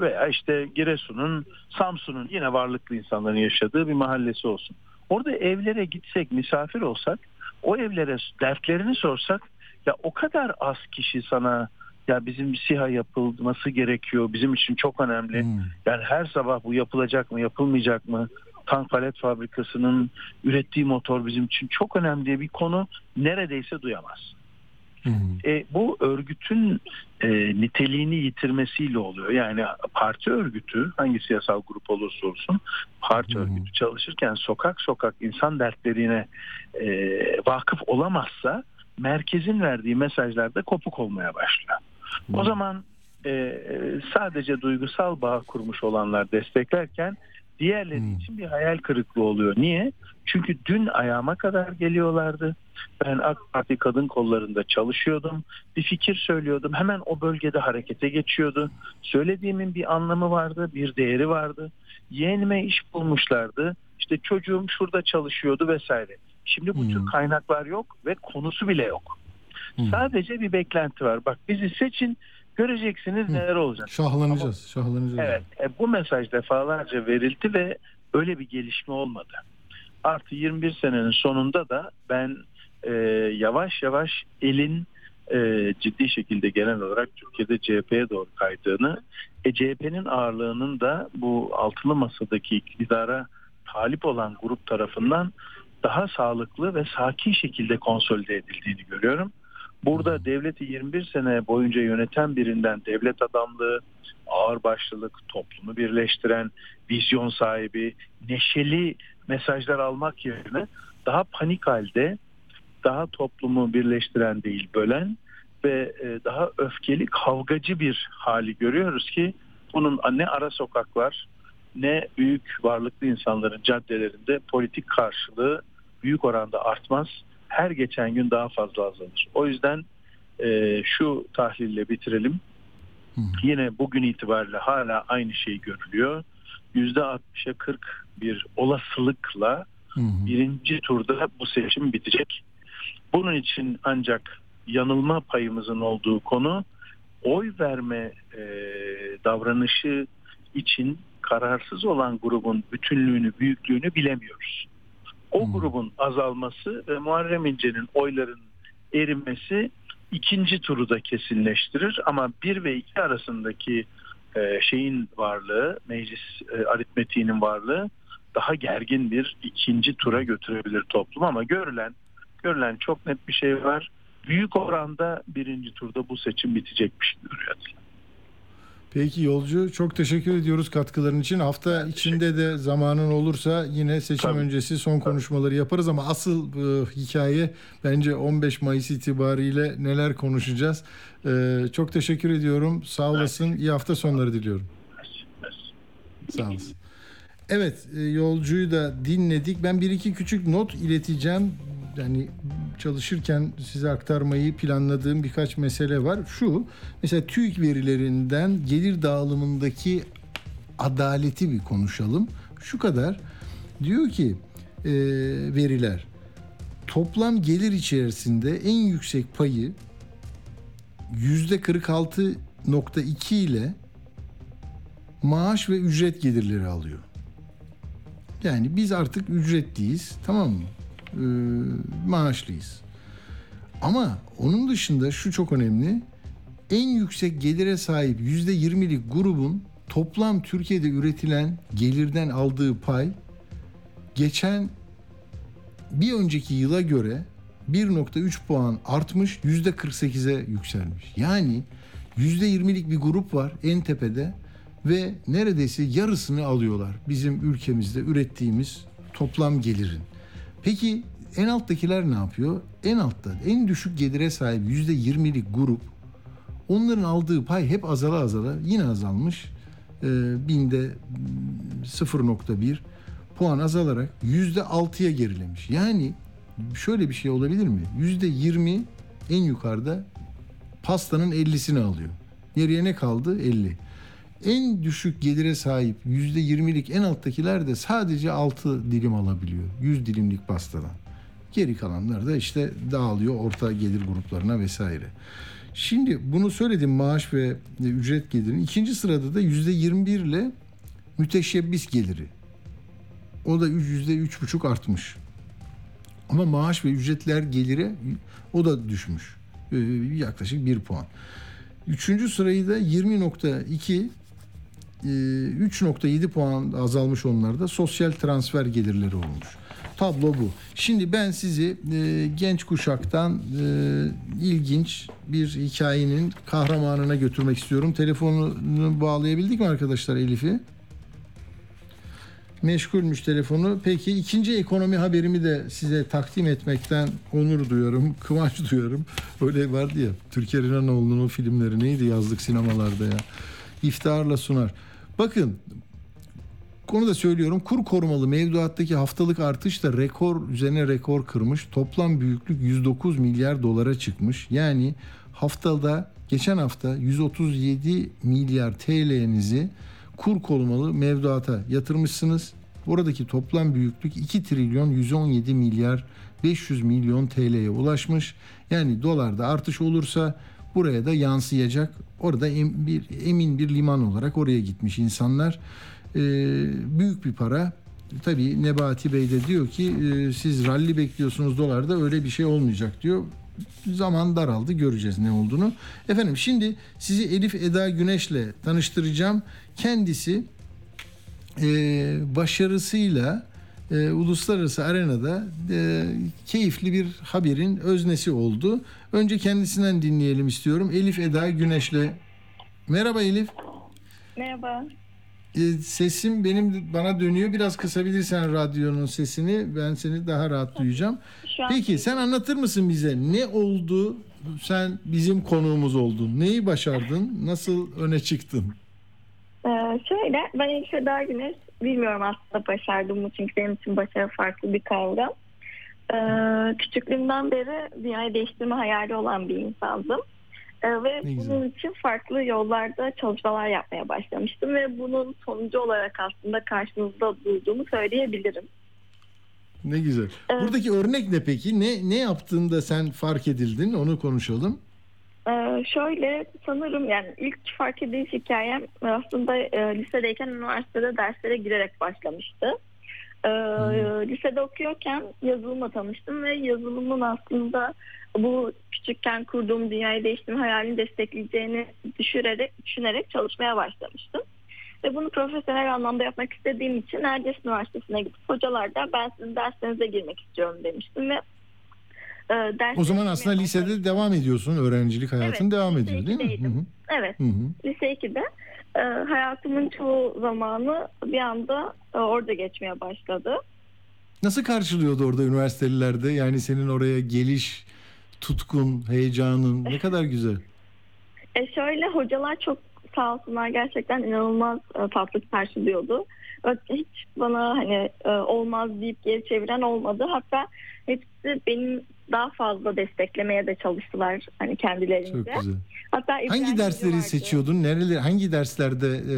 veya işte Giresun'un, Samsun'un yine varlıklı insanların yaşadığı bir mahallesi olsun. Orada evlere gitsek, misafir olsak, o evlere dertlerini sorsak ya o kadar az kişi sana ya bizim SİHA yapılması gerekiyor. Bizim için çok önemli. Hmm. Yani her sabah bu yapılacak mı, yapılmayacak mı? Tank palet fabrikasının ürettiği motor bizim için çok önemli diye bir konu neredeyse duyamaz. E, bu örgütün e, niteliğini yitirmesiyle oluyor. Yani parti örgütü hangi siyasal grup olursa olsun parti hı örgütü çalışırken sokak sokak insan dertlerine e, vakıf olamazsa merkezin verdiği mesajlarda kopuk olmaya başlıyor. hı O zaman e, sadece duygusal bağ kurmuş olanlar desteklerken Diğerleri hmm. için bir hayal kırıklığı oluyor. Niye? Çünkü dün ayağıma kadar geliyorlardı. Ben AK Parti kadın kollarında çalışıyordum. Bir fikir söylüyordum. Hemen o bölgede harekete geçiyordu. Söylediğimin bir anlamı vardı, bir değeri vardı. Yeğenime iş bulmuşlardı. İşte çocuğum şurada çalışıyordu vesaire. Şimdi bu hmm. tür kaynaklar yok ve konusu bile yok. Hmm. Sadece bir beklenti var. Bak bizi seçin Göreceksiniz neler olacak. Şahlanacağız, Ama, şahlanacağız. Evet, e, bu mesaj defalarca verildi ve öyle bir gelişme olmadı. Artı 21 senenin sonunda da ben e, yavaş yavaş elin e, ciddi şekilde genel olarak Türkiye'de CHP'ye doğru kaydığını, e, CHP'nin ağırlığının da bu altılı masadaki iktidara talip olan grup tarafından daha sağlıklı ve sakin şekilde konsolide edildiğini görüyorum. Burada devleti 21 sene boyunca yöneten birinden devlet adamlığı, ağırbaşlılık, toplumu birleştiren, vizyon sahibi, neşeli mesajlar almak yerine daha panik halde, daha toplumu birleştiren değil bölen ve e, daha öfkeli, kavgacı bir hali görüyoruz ki bunun ne ara sokaklar ne büyük varlıklı insanların caddelerinde politik karşılığı büyük oranda artmaz. Her geçen gün daha fazla azalır. O yüzden e, şu tahlille bitirelim. Yine bugün itibariyle hala aynı şey görülüyor. %60'a 40 bir olasılıkla birinci turda bu seçim bitecek. Bunun için ancak yanılma payımızın olduğu konu oy verme e, davranışı için kararsız olan grubun bütünlüğünü, büyüklüğünü bilemiyoruz. O grubun azalması ve Muharrem İnce'nin oyların erimesi ikinci turu da kesinleştirir ama bir ve iki arasındaki e, şeyin varlığı, meclis e, aritmetiğinin varlığı daha gergin bir ikinci tura götürebilir toplum ama görülen görülen çok net bir şey var. Büyük oranda birinci turda bu seçim bitecekmiş duruyor. Peki yolcu çok teşekkür ediyoruz katkıların için. Hafta içinde de zamanın olursa yine seçim Tabii. öncesi son konuşmaları yaparız ama asıl e, hikaye bence 15 Mayıs itibariyle neler konuşacağız. E, çok teşekkür ediyorum. Sağ olasın. İyi hafta sonları diliyorum. Sağ olasın. Evet e, yolcuyu da dinledik. Ben bir iki küçük not ileteceğim. Yani çalışırken size aktarmayı planladığım birkaç mesele var. Şu mesela TÜİK verilerinden gelir dağılımındaki adaleti bir konuşalım. Şu kadar diyor ki e, veriler toplam gelir içerisinde en yüksek payı yüzde 46.2 ile maaş ve ücret gelirleri alıyor. Yani biz artık ücretliyiz tamam mı? Ee, maaşlıyız. Ama onun dışında şu çok önemli. En yüksek gelire sahip %20'lik grubun toplam Türkiye'de üretilen gelirden aldığı pay geçen bir önceki yıla göre 1.3 puan artmış %48'e yükselmiş. Yani %20'lik bir grup var en tepede ve neredeyse yarısını alıyorlar bizim ülkemizde ürettiğimiz toplam gelirin. Peki en alttakiler ne yapıyor? En altta en düşük gelire sahip %20'lik grup onların aldığı pay hep azala azala yine azalmış. Ee, binde 0.1 puan azalarak %6'ya gerilemiş. Yani şöyle bir şey olabilir mi? %20 en yukarıda pastanın 50'sini alıyor. Geriye ne kaldı? 50. En düşük gelire sahip %20'lik en alttakiler de sadece 6 dilim alabiliyor. 100 dilimlik pastadan. Geri kalanlar da işte dağılıyor orta gelir gruplarına vesaire. Şimdi bunu söyledim maaş ve ücret gelirinin. ikinci sırada da %21 ile müteşebbis geliri. O da %3,5 artmış. Ama maaş ve ücretler geliri o da düşmüş. Ee, yaklaşık 1 puan. Üçüncü sırayı da 20.2 3.7 puan azalmış onlarda sosyal transfer gelirleri olmuş. Tablo bu. Şimdi ben sizi e, genç kuşaktan e, ilginç bir hikayenin kahramanına götürmek istiyorum. Telefonunu bağlayabildik mi arkadaşlar Elif'i? Meşgulmüş telefonu. Peki ikinci ekonomi haberimi de size takdim etmekten onur duyuyorum, kıvanç duyuyorum. Öyle vardı ya Türker İnanoğlu'nun filmleri neydi yazlık sinemalarda ya. İftiharla sunar. Bakın konu da söylüyorum. Kur korumalı mevduattaki haftalık artış da rekor üzerine rekor kırmış. Toplam büyüklük 109 milyar dolara çıkmış. Yani haftada geçen hafta 137 milyar TL'nizi kur korumalı mevduata yatırmışsınız. Oradaki toplam büyüklük 2 trilyon 117 milyar 500 milyon TL'ye ulaşmış. Yani dolarda artış olursa buraya da yansıyacak. Orada em, bir emin bir liman olarak oraya gitmiş insanlar. Ee, büyük bir para. Tabii Nebati Bey de diyor ki e, siz ralli bekliyorsunuz dolarda öyle bir şey olmayacak diyor. zaman daraldı göreceğiz ne olduğunu. Efendim şimdi sizi Elif Eda Güneş'le tanıştıracağım. Kendisi e, başarısıyla e, uluslararası arenada e, keyifli bir haberin öznesi oldu. Önce kendisinden dinleyelim istiyorum. Elif Eda Güneş'le. Merhaba Elif. Merhaba. E, sesim benim bana dönüyor. Biraz kısabilirsen radyonun sesini ben seni daha rahat duyacağım. Peki sen anlatır mısın bize ne oldu? Sen bizim konuğumuz oldun. Neyi başardın? Nasıl öne çıktın? Ee, şöyle ben ilk Seda Güneş bilmiyorum aslında başardım mı çünkü benim için başarı farklı bir kavram. Ee, küçüklüğümden beri dünyayı değiştirme hayali olan bir insandım. Ee, ve Ne güzel. bunun için farklı yollarda çalışmalar yapmaya başlamıştım ve bunun sonucu olarak aslında karşınızda durduğumu söyleyebilirim. Ne güzel. Evet. Buradaki örnek ne peki? Ne ne yaptığında sen fark edildin? Onu konuşalım. Ee, şöyle sanırım yani ilk fark edilmiş hikayem aslında e, lisedeyken üniversitede derslere girerek başlamıştı. Ee, lisede okuyorken yazılımla tanıştım ve yazılımın aslında bu küçükken kurduğum dünyayı değiştirme hayalini destekleyeceğini düşürerek, düşünerek çalışmaya başlamıştım. Ve bunu profesyonel anlamda yapmak istediğim için Erciyes Üniversitesi'ne gidip hocalardan ben sizin derslerinize girmek istiyorum demiştim ve e, derslerime O zaman aslında lisede devam ediyorsun. Öğrencilik hayatın Evet, devam ediyor değil mi? ikideydim. Hı hı. Evet, Hı hı. lise 2'de e, hayatımın çoğu zamanı bir anda e, orada geçmeye başladı. Nasıl karşılıyordu orada üniversitelilerde? Yani senin oraya geliş, tutkun, heyecanın ne kadar güzel. E şöyle hocalar çok sağ olsunlar gerçekten inanılmaz e, tatlı karşılıyordu. Hiç bana hani e, olmaz deyip geri çeviren olmadı. Hatta hepsi benim daha fazla desteklemeye de çalıştılar hani kendilerince. Çok güzel. Hatta İbrahim Hangi dersleri vardı. seçiyordun? Nereler, hangi derslerde e,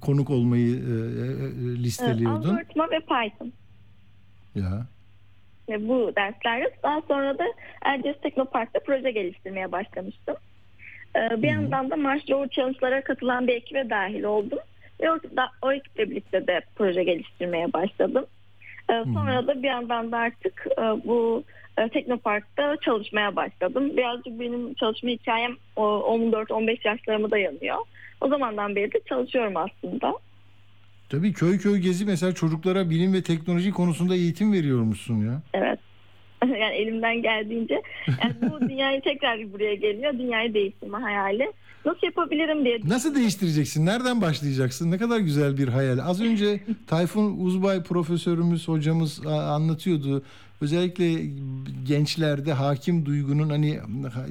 konuk olmayı e, e, E, listeliyordun? Algoritma ve Python. Ya. Ve bu derslerde daha sonra da Erciyes Teknopark'ta proje geliştirmeye başlamıştım. Ee, bir yandan da Mars Rover Challenge'lara katılan bir ekibe dahil oldum. Ve o, da, o ekiple birlikte de proje geliştirmeye başladım. Ee, sonra da bir yandan da artık e, bu e, Teknopark'ta çalışmaya başladım. Birazcık benim çalışma hikayem o 14-15 yaşlarıma dayanıyor. O zamandan beri de çalışıyorum aslında. Tabii köy köy gezi mesela çocuklara bilim ve teknoloji konusunda eğitim veriyormuşsun ya. Evet. yani elimden geldiğince yani bu dünyayı tekrar bir buraya geliyor. Dünyayı değiştirme hayali. Nasıl yapabilirim diye. Nasıl değiştireceksin? Nereden başlayacaksın? Ne kadar güzel bir hayal. Az önce Tayfun Uzbay profesörümüz, hocamız anlatıyordu. Özellikle gençlerde hakim duygunun hani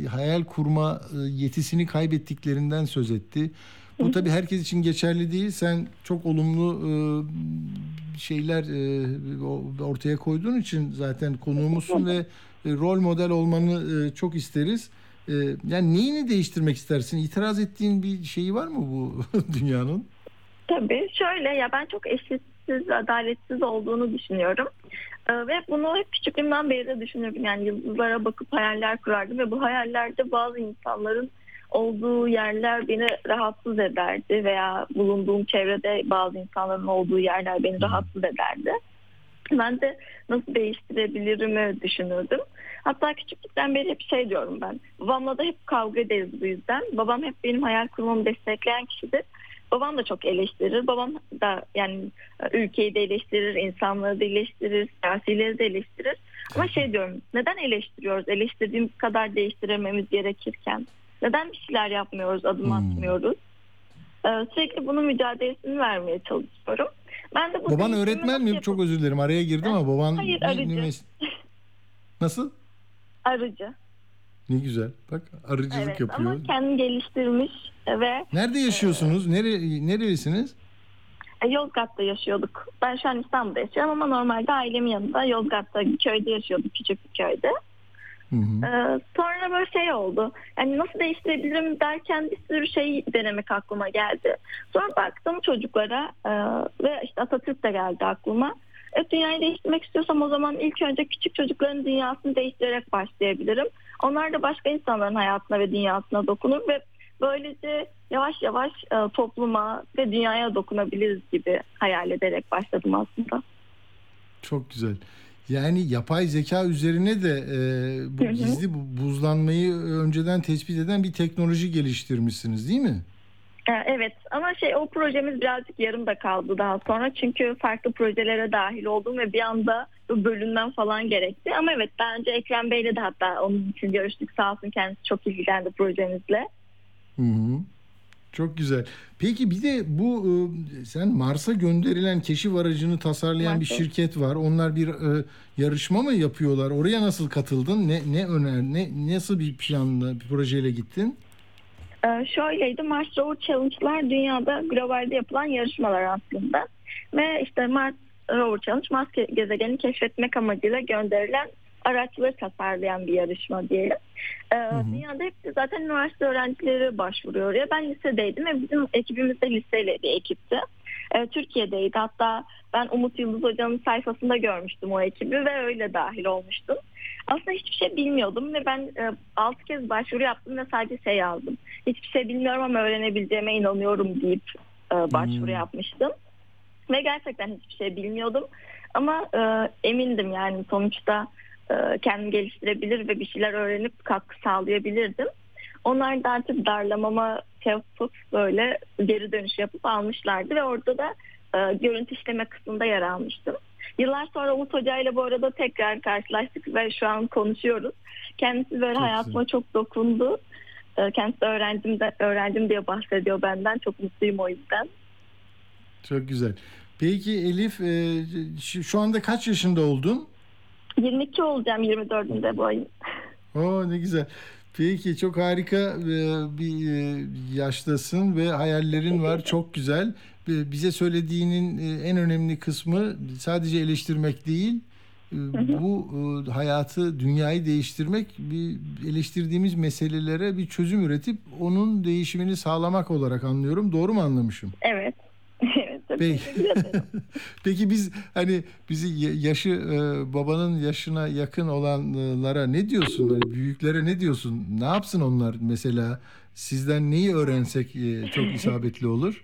hayal kurma e, yetisini kaybettiklerinden söz etti. Bu tabii herkes için geçerli değil. Sen çok olumlu e, şeyler e, ortaya koyduğun için zaten konuğumuzsun ve rol model olmanı çok isteriz. Yani neyini değiştirmek istersin? İtiraz ettiğin bir şeyi var mı bu dünyanın? Tabii şöyle ya ben çok eşitsiz, adaletsiz olduğunu düşünüyorum. Ee, ve bunu hep küçüklüğümden beri de düşünürdüm. Yani yıldızlara bakıp hayaller kurardım ve bu hayallerde bazı insanların olduğu yerler beni rahatsız ederdi veya bulunduğum çevrede bazı insanların olduğu yerler beni rahatsız ederdi. Ben de nasıl değiştirebilirimi düşünürdüm. Hatta küçüklükten beri hep şey diyorum ben. Babamla da hep kavga ederiz bu yüzden. Babam hep benim hayal kurmamı destekleyen kişidir. Babam da çok eleştirir. Babam da yani ülkeyi de eleştirir, insanları da eleştirir, siyasileri de eleştirir. Ama şey diyorum neden eleştiriyoruz? Eleştirdiğimiz kadar değiştirmemiz gerekirken. Neden bir şeyler yapmıyoruz, adım Hmm. atmıyoruz? Ee, sürekli bunun mücadelesini vermeye çalışıyorum. Ben de bu Baban öğretmen mi? Çok özür dilerim araya girdim ama baban Hayır, arıcı. Nasıl? arıcı. Ne güzel. Bak arıcılık Evet yapıyor. ama kendini geliştirmiş ve Nerede yaşıyorsunuz? Nere nerelisiniz? e, Yozgat'ta yaşıyorduk. Ben şu an İstanbul'da yaşıyorum ama normalde ailemin yanında Yozgat'ta köyde yaşıyorduk küçük bir köyde. Hı hı. Ee, sonra böyle şey oldu. Yani nasıl değiştirebilirim derken bir sürü şey denemek aklıma geldi. Sonra baktım çocuklara e, ve işte Atatürk de geldi aklıma. E, dünyayı değiştirmek istiyorsam o zaman ilk önce küçük çocukların dünyasını değiştirerek başlayabilirim. Onlar da başka insanların hayatına ve dünyasına dokunur ve böylece yavaş yavaş e, topluma ve dünyaya dokunabiliriz gibi hayal ederek başladım aslında. Çok güzel. Yani yapay zeka üzerine de e, bu gizli bu- buzlanmayı önceden tespit eden bir teknoloji geliştirmişsiniz değil mi? Evet ama şey o projemiz birazcık yarımda kaldı daha sonra çünkü farklı projelere dahil oldum ve bir anda bölümden falan gerekti. Ama evet daha önce Ekrem Bey'le de hatta onun için görüştük sağ olsun kendisi çok ilgilendi projemizle. Hı hı. Çok güzel. Peki bir de bu e, sen Mars'a gönderilen keşif aracını tasarlayan bir Mars'a. şirket var. Onlar bir e, yarışma mı yapıyorlar? Oraya nasıl katıldın? Ne ne öner ne nasıl bir planla bir projeyle gittin? Ee, şöyleydi Mars Rover Challenge'lar dünyada globalde yapılan yarışmalar aslında. Ve işte Mars Rover Challenge Mars ge- gezegenini keşfetmek amacıyla gönderilen araçları tasarlayan bir yarışma diyelim. Ee, Dünyada hepsi zaten üniversite öğrencileri başvuruyor oraya. Ben lisedeydim ve bizim ekibimiz de liseyle bir ekipti. Ee, Türkiye'deydi. Hatta ben Umut Yıldız Hoca'nın sayfasında görmüştüm o ekibi ve öyle dahil olmuştum. Aslında hiçbir şey bilmiyordum ve ben e, 6 kez başvuru yaptım ve sadece şey yazdım. Hiçbir şey bilmiyorum ama öğrenebileceğime inanıyorum deyip e, başvuru Hmm. yapmıştım. Ve gerçekten hiçbir şey bilmiyordum. Ama e, emindim yani sonuçta e, kendimi geliştirebilir ve bir şeyler öğrenip katkı sağlayabilirdim. Onlar da artık darlamama şey yapıp böyle geri dönüş yapıp almışlardı ve orada da e, görüntü işleme kısmında yer almıştım. Yıllar sonra Umut Hoca ile bu arada tekrar karşılaştık ve şu an konuşuyoruz. Kendisi böyle Çok hayatıma çok dokundu. E, Kendisi öğrencim, de, öğrencim diye bahsediyor benden. Çok mutluyum o yüzden. Çok güzel. Peki Elif e, şu anda kaç yaşında oldun? 22 olacağım 24'ünde bu ayın. Oo ne güzel. Peki çok harika e, bir e, yaştasın ve hayallerin var. Çok güzel. E, Bize söylediğinin e, en önemli kısmı sadece eleştirmek değil. e, Bu hayatı, dünyayı değiştirmek, bir eleştirdiğimiz meselelere bir çözüm üretip onun değişimini sağlamak olarak anlıyorum. Doğru mu anlamışım? Evet. Peki. Peki biz hani bizi ya- yaşı babanın yaşına yakın olanlara ne diyorsun? Hani büyüklere ne diyorsun? Ne yapsın onlar mesela? Sizden neyi öğrensek çok isabetli olur?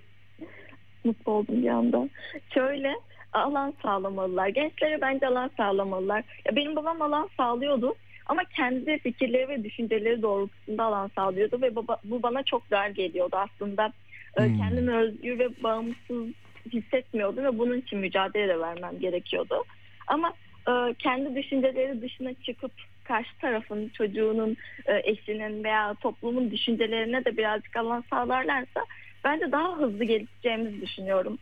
Mutlu oldum bir anda. Şöyle alan sağlamalılar. Gençlere bence alan sağlamalılar. Ya benim babam alan sağlıyordu. Ama kendi fikirleri ve düşünceleri doğrultusunda alan sağlıyordu ve baba, bu bana çok dar geliyordu aslında. Ee, Hmm. Kendimi özgür ve bağımsız hissetmiyordum ve bunun için mücadele de vermem gerekiyordu. Ama e, kendi düşünceleri dışına çıkıp karşı tarafın, çocuğunun, e, eşinin veya toplumun düşüncelerine de birazcık alan sağlarlarsa bence daha hızlı gelişeceğimizi düşünüyorum.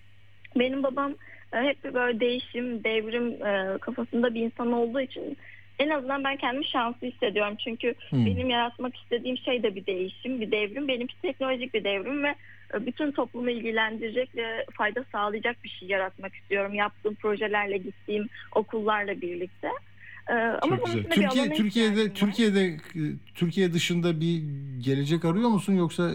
Benim babam e, hep böyle değişim, devrim e, kafasında bir insan olduğu için en azından ben kendimi şanslı hissediyorum. Çünkü Hmm. benim yaratmak istediğim şey de bir değişim, bir devrim. Benimki teknolojik bir devrim ve e, bütün toplumu ilgilendirecek ve fayda sağlayacak bir şey yaratmak istiyorum. Yaptığım projelerle, gittiğim okullarla birlikte. E, Ama Çok güzel. Türkiye Türkiye'de. Türkiye'de Türkiye dışında bir gelecek arıyor musun yoksa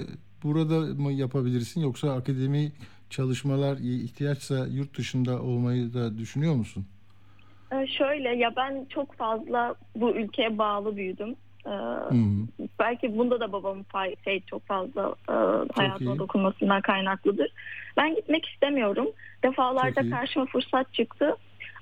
burada mı yapabilirsin yoksa akademi çalışmalar ihtiyaçsa yurt dışında olmayı da düşünüyor musun? Ee, Şöyle ya ben çok fazla bu ülkeye bağlı büyüdüm. Ee, belki bunda da babamın pay, şey çok fazla e, hayatıma iyi. dokunmasından kaynaklıdır. Ben gitmek istemiyorum. Defalarda Çok karşıma fırsat çıktı.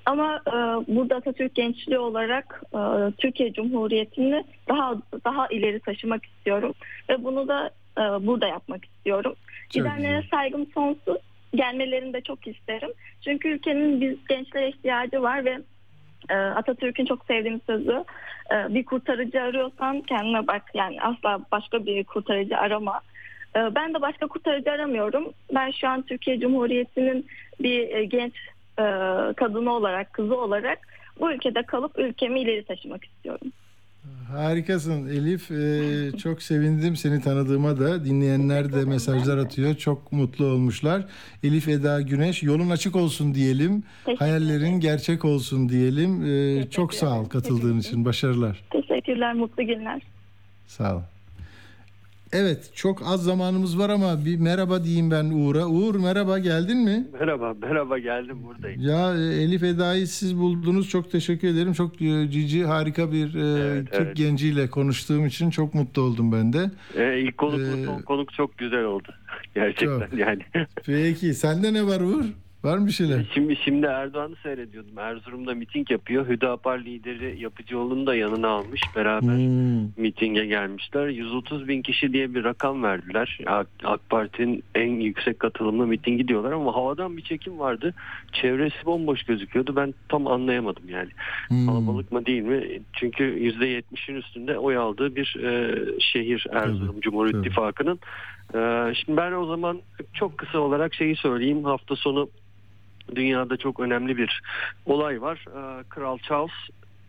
Ama e, burada Atatürk gençliği olarak e, Türkiye Cumhuriyeti'ni daha daha ileri taşımak istiyorum ve bunu da e, burada yapmak istiyorum. Çok Gidenlere saygım sonsuz. Gelmelerini de çok isterim. Çünkü ülkenin biz gençlere ihtiyacı var ve e, Atatürk'ün çok sevdiğim sözü e, bir kurtarıcı arıyorsan kendine bak yani asla başka bir kurtarıcı arama. E, ben de başka kurtarıcı aramıyorum. Ben şu an Türkiye Cumhuriyeti'nin bir e, genç e, kadını olarak, kızı olarak bu ülkede kalıp ülkemi ileri taşımak istiyorum. Harikasın Elif. Ee, çok sevindim seni tanıdığıma da. Dinleyenler de mesajlar atıyor. Çok mutlu olmuşlar. Elif Eda Güneş yolun açık olsun diyelim. Hayallerin gerçek olsun diyelim. Ee, çok sağ ol katıldığın için. Başarılar. Teşekkürler, mutlu günler. Sağ ol. Evet çok az zamanımız var ama bir merhaba diyeyim ben Uğur'a. Uğur merhaba geldin mi? Merhaba, merhaba geldim buradayım. Ya e, Elif Eda'yı siz buldunuz. Çok teşekkür ederim. Çok e, cici harika bir e, Evet, Türk evet. genciyle konuştuğum için çok mutlu oldum ben de. Ee, ilk konuk, Ee, konuk çok güzel oldu. Gerçekten çok. yani. Peki sende ne var Uğur? Var mı bir şeyler? Şimdi şimdi Erdoğan'ı seyrediyordum. Erzurum'da miting yapıyor. Hüdapar lideri Yapıcıoğlu'nu da yanına almış. Beraber Hmm. mitinge gelmişler. 130 bin kişi diye bir rakam verdiler. AK, AK Parti'nin en yüksek katılımlı mitingi diyorlar ama havadan bir çekim vardı. Çevresi bomboş gözüküyordu. Ben tam anlayamadım yani. Hmm. Kalabalık mı değil mi? Çünkü %70'in üstünde oy aldığı bir e, şehir Erzurum Tabii, Cumhur tabii. İttifakı'nın. E, şimdi ben o zaman çok kısa olarak şeyi söyleyeyim. Hafta sonu dünyada çok önemli bir olay var. E, Kral Charles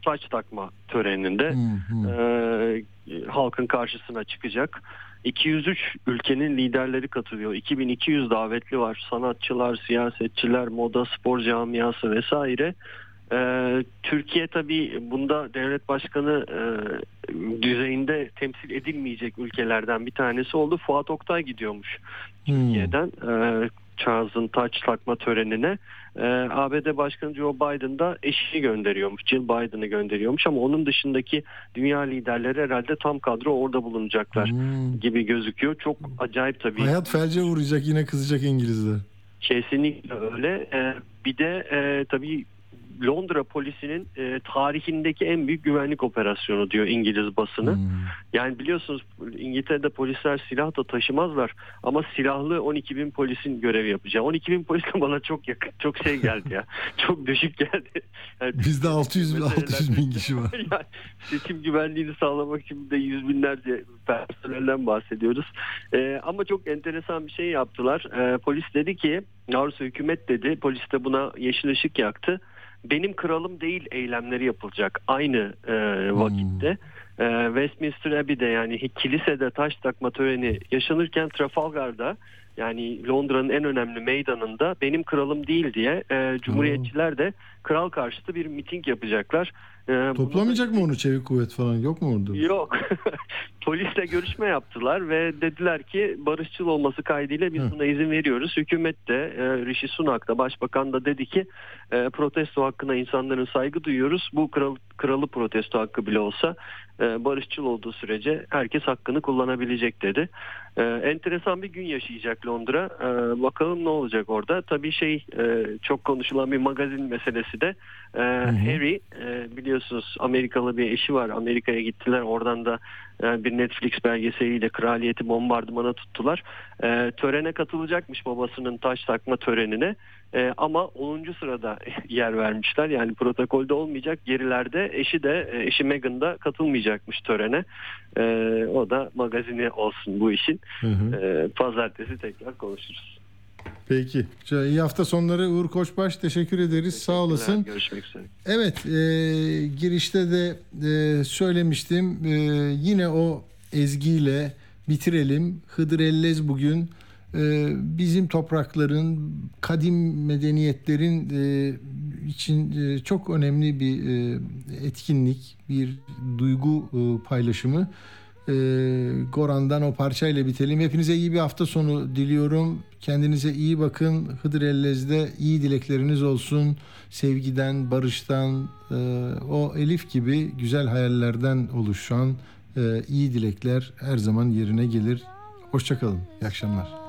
taç takma töreninde Hmm, hmm. e, halkın karşısına çıkacak. 203 ülkenin liderleri katılıyor. 2200 davetli var. Sanatçılar, siyasetçiler, moda, spor camiası vesaire. E, Türkiye tabii bunda devlet başkanı e, düzeyinde temsil edilmeyecek ülkelerden bir tanesi oldu. Fuat Oktay gidiyormuş Hmm. Türkiye'den e, Charles'ın taç takma törenine. E, ABD Başkanı Joe Biden da eşini gönderiyormuş. Jill Biden'ı gönderiyormuş ama onun dışındaki dünya liderleri herhalde tam kadro orada bulunacaklar Hmm. gibi gözüküyor. Çok acayip tabii. Hayat felce vuracak yine kızacak İngilizler. Kesinlikle öyle. E, bir de e, tabii Londra polisinin e, tarihindeki en büyük güvenlik operasyonu diyor İngiliz basını. Hmm. Yani biliyorsunuz İngiltere'de polisler silah da taşımazlar ama silahlı 12 bin polisin görev yapacağı. 12 bin polis de bana çok yakın, çok şey geldi ya. çok düşük geldi. Yani Bizde 600 bin, meseleler- 600 bin kişi var. yani seçim güvenliğini sağlamak için de yüz binlerce personelden bahsediyoruz. Ee, ama çok enteresan bir şey yaptılar. Ee, polis dedi ki, doğrusu hükümet dedi, polis de buna yeşil ışık yaktı. Benim kralım değil eylemleri yapılacak aynı e, vakitte. Ee, Westminster Abbey'de yani kilisede taş takma töreni yaşanırken Trafalgar'da yani Londra'nın en önemli meydanında benim kralım değil diye e, cumhuriyetçiler de kral karşıtı bir miting yapacaklar. Bunu da- Toplamayacak mı onu çevik kuvvet falan yok mu orada? Yok. Polisle görüşme yaptılar ve dediler ki barışçıl olması kaydıyla biz buna izin veriyoruz. Hükümet de e, Rishi Sunak da başbakan da dedi ki e, protesto hakkına insanların saygı duyuyoruz. Bu kral, kralı protesto hakkı bile olsa e, barışçıl olduğu sürece herkes hakkını kullanabilecek dedi. E, enteresan bir gün yaşayacak Londra. E, bakalım ne olacak orada. Tabii şey e, çok konuşulan bir magazin meselesi de e, Harry e, biliyorsunuz Amerikalı bir eşi var. Amerika'ya gittiler. Oradan da e, bir Netflix belgeseliyle kraliyeti bombardımana tuttular. E, törene katılacakmış babasının taş takma törenine. E, ama 10. sırada yer vermişler. Yani protokolde olmayacak. Gerilerde eşi de e, eşi Meghan da katılmayacakmış törene. E, o da magazini olsun bu işin. Hı hı. E, pazartesi tekrar konuşuruz. Peki. İyi hafta sonları Uğur Koçbaş teşekkür ederiz. Sağ olasın. Görüşmek üzere. Evet, e, girişte de e, söylemiştim. E, yine o ezgiyle bitirelim. Hıdır Ellez bugün bizim toprakların, kadim medeniyetlerin e, için e, çok önemli bir e, etkinlik, bir duygu paylaşımı. Goran'dan o parçayla bitelim. Hepinize iyi bir hafta sonu diliyorum. Kendinize iyi bakın. Hıdır Ellez'de iyi dilekleriniz olsun. Sevgiden, barıştan, o Elif gibi güzel hayallerden oluşan iyi dilekler her zaman yerine gelir. Hoşçakalın. İyi akşamlar.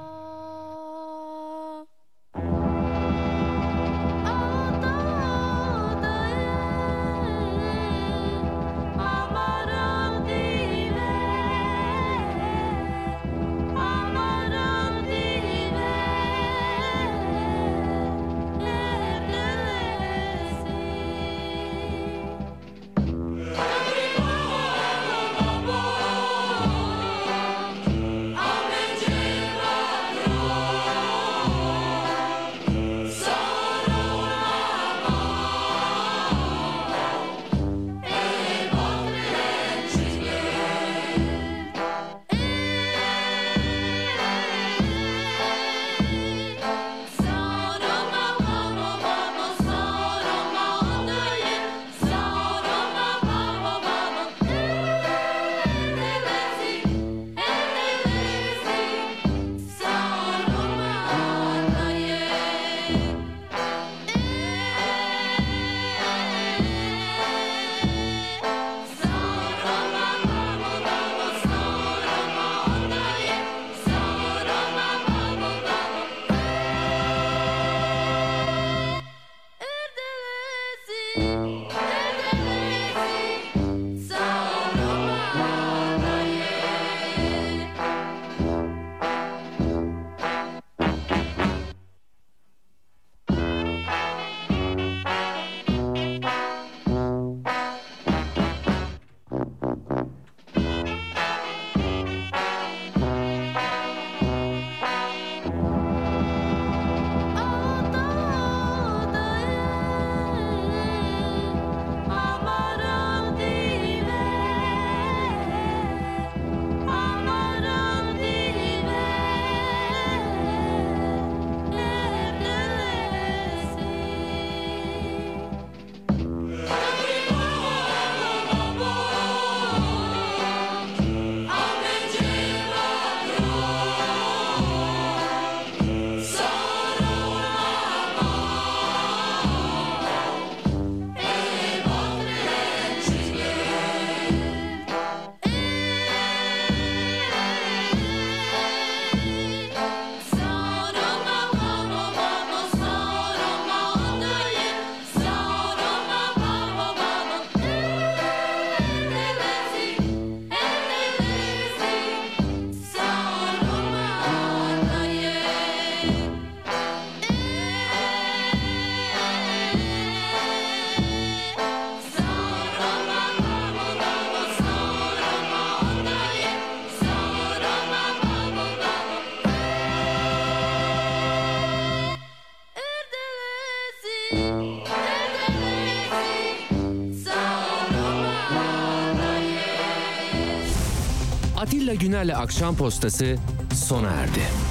Güner'le Akşam Postası sona erdi.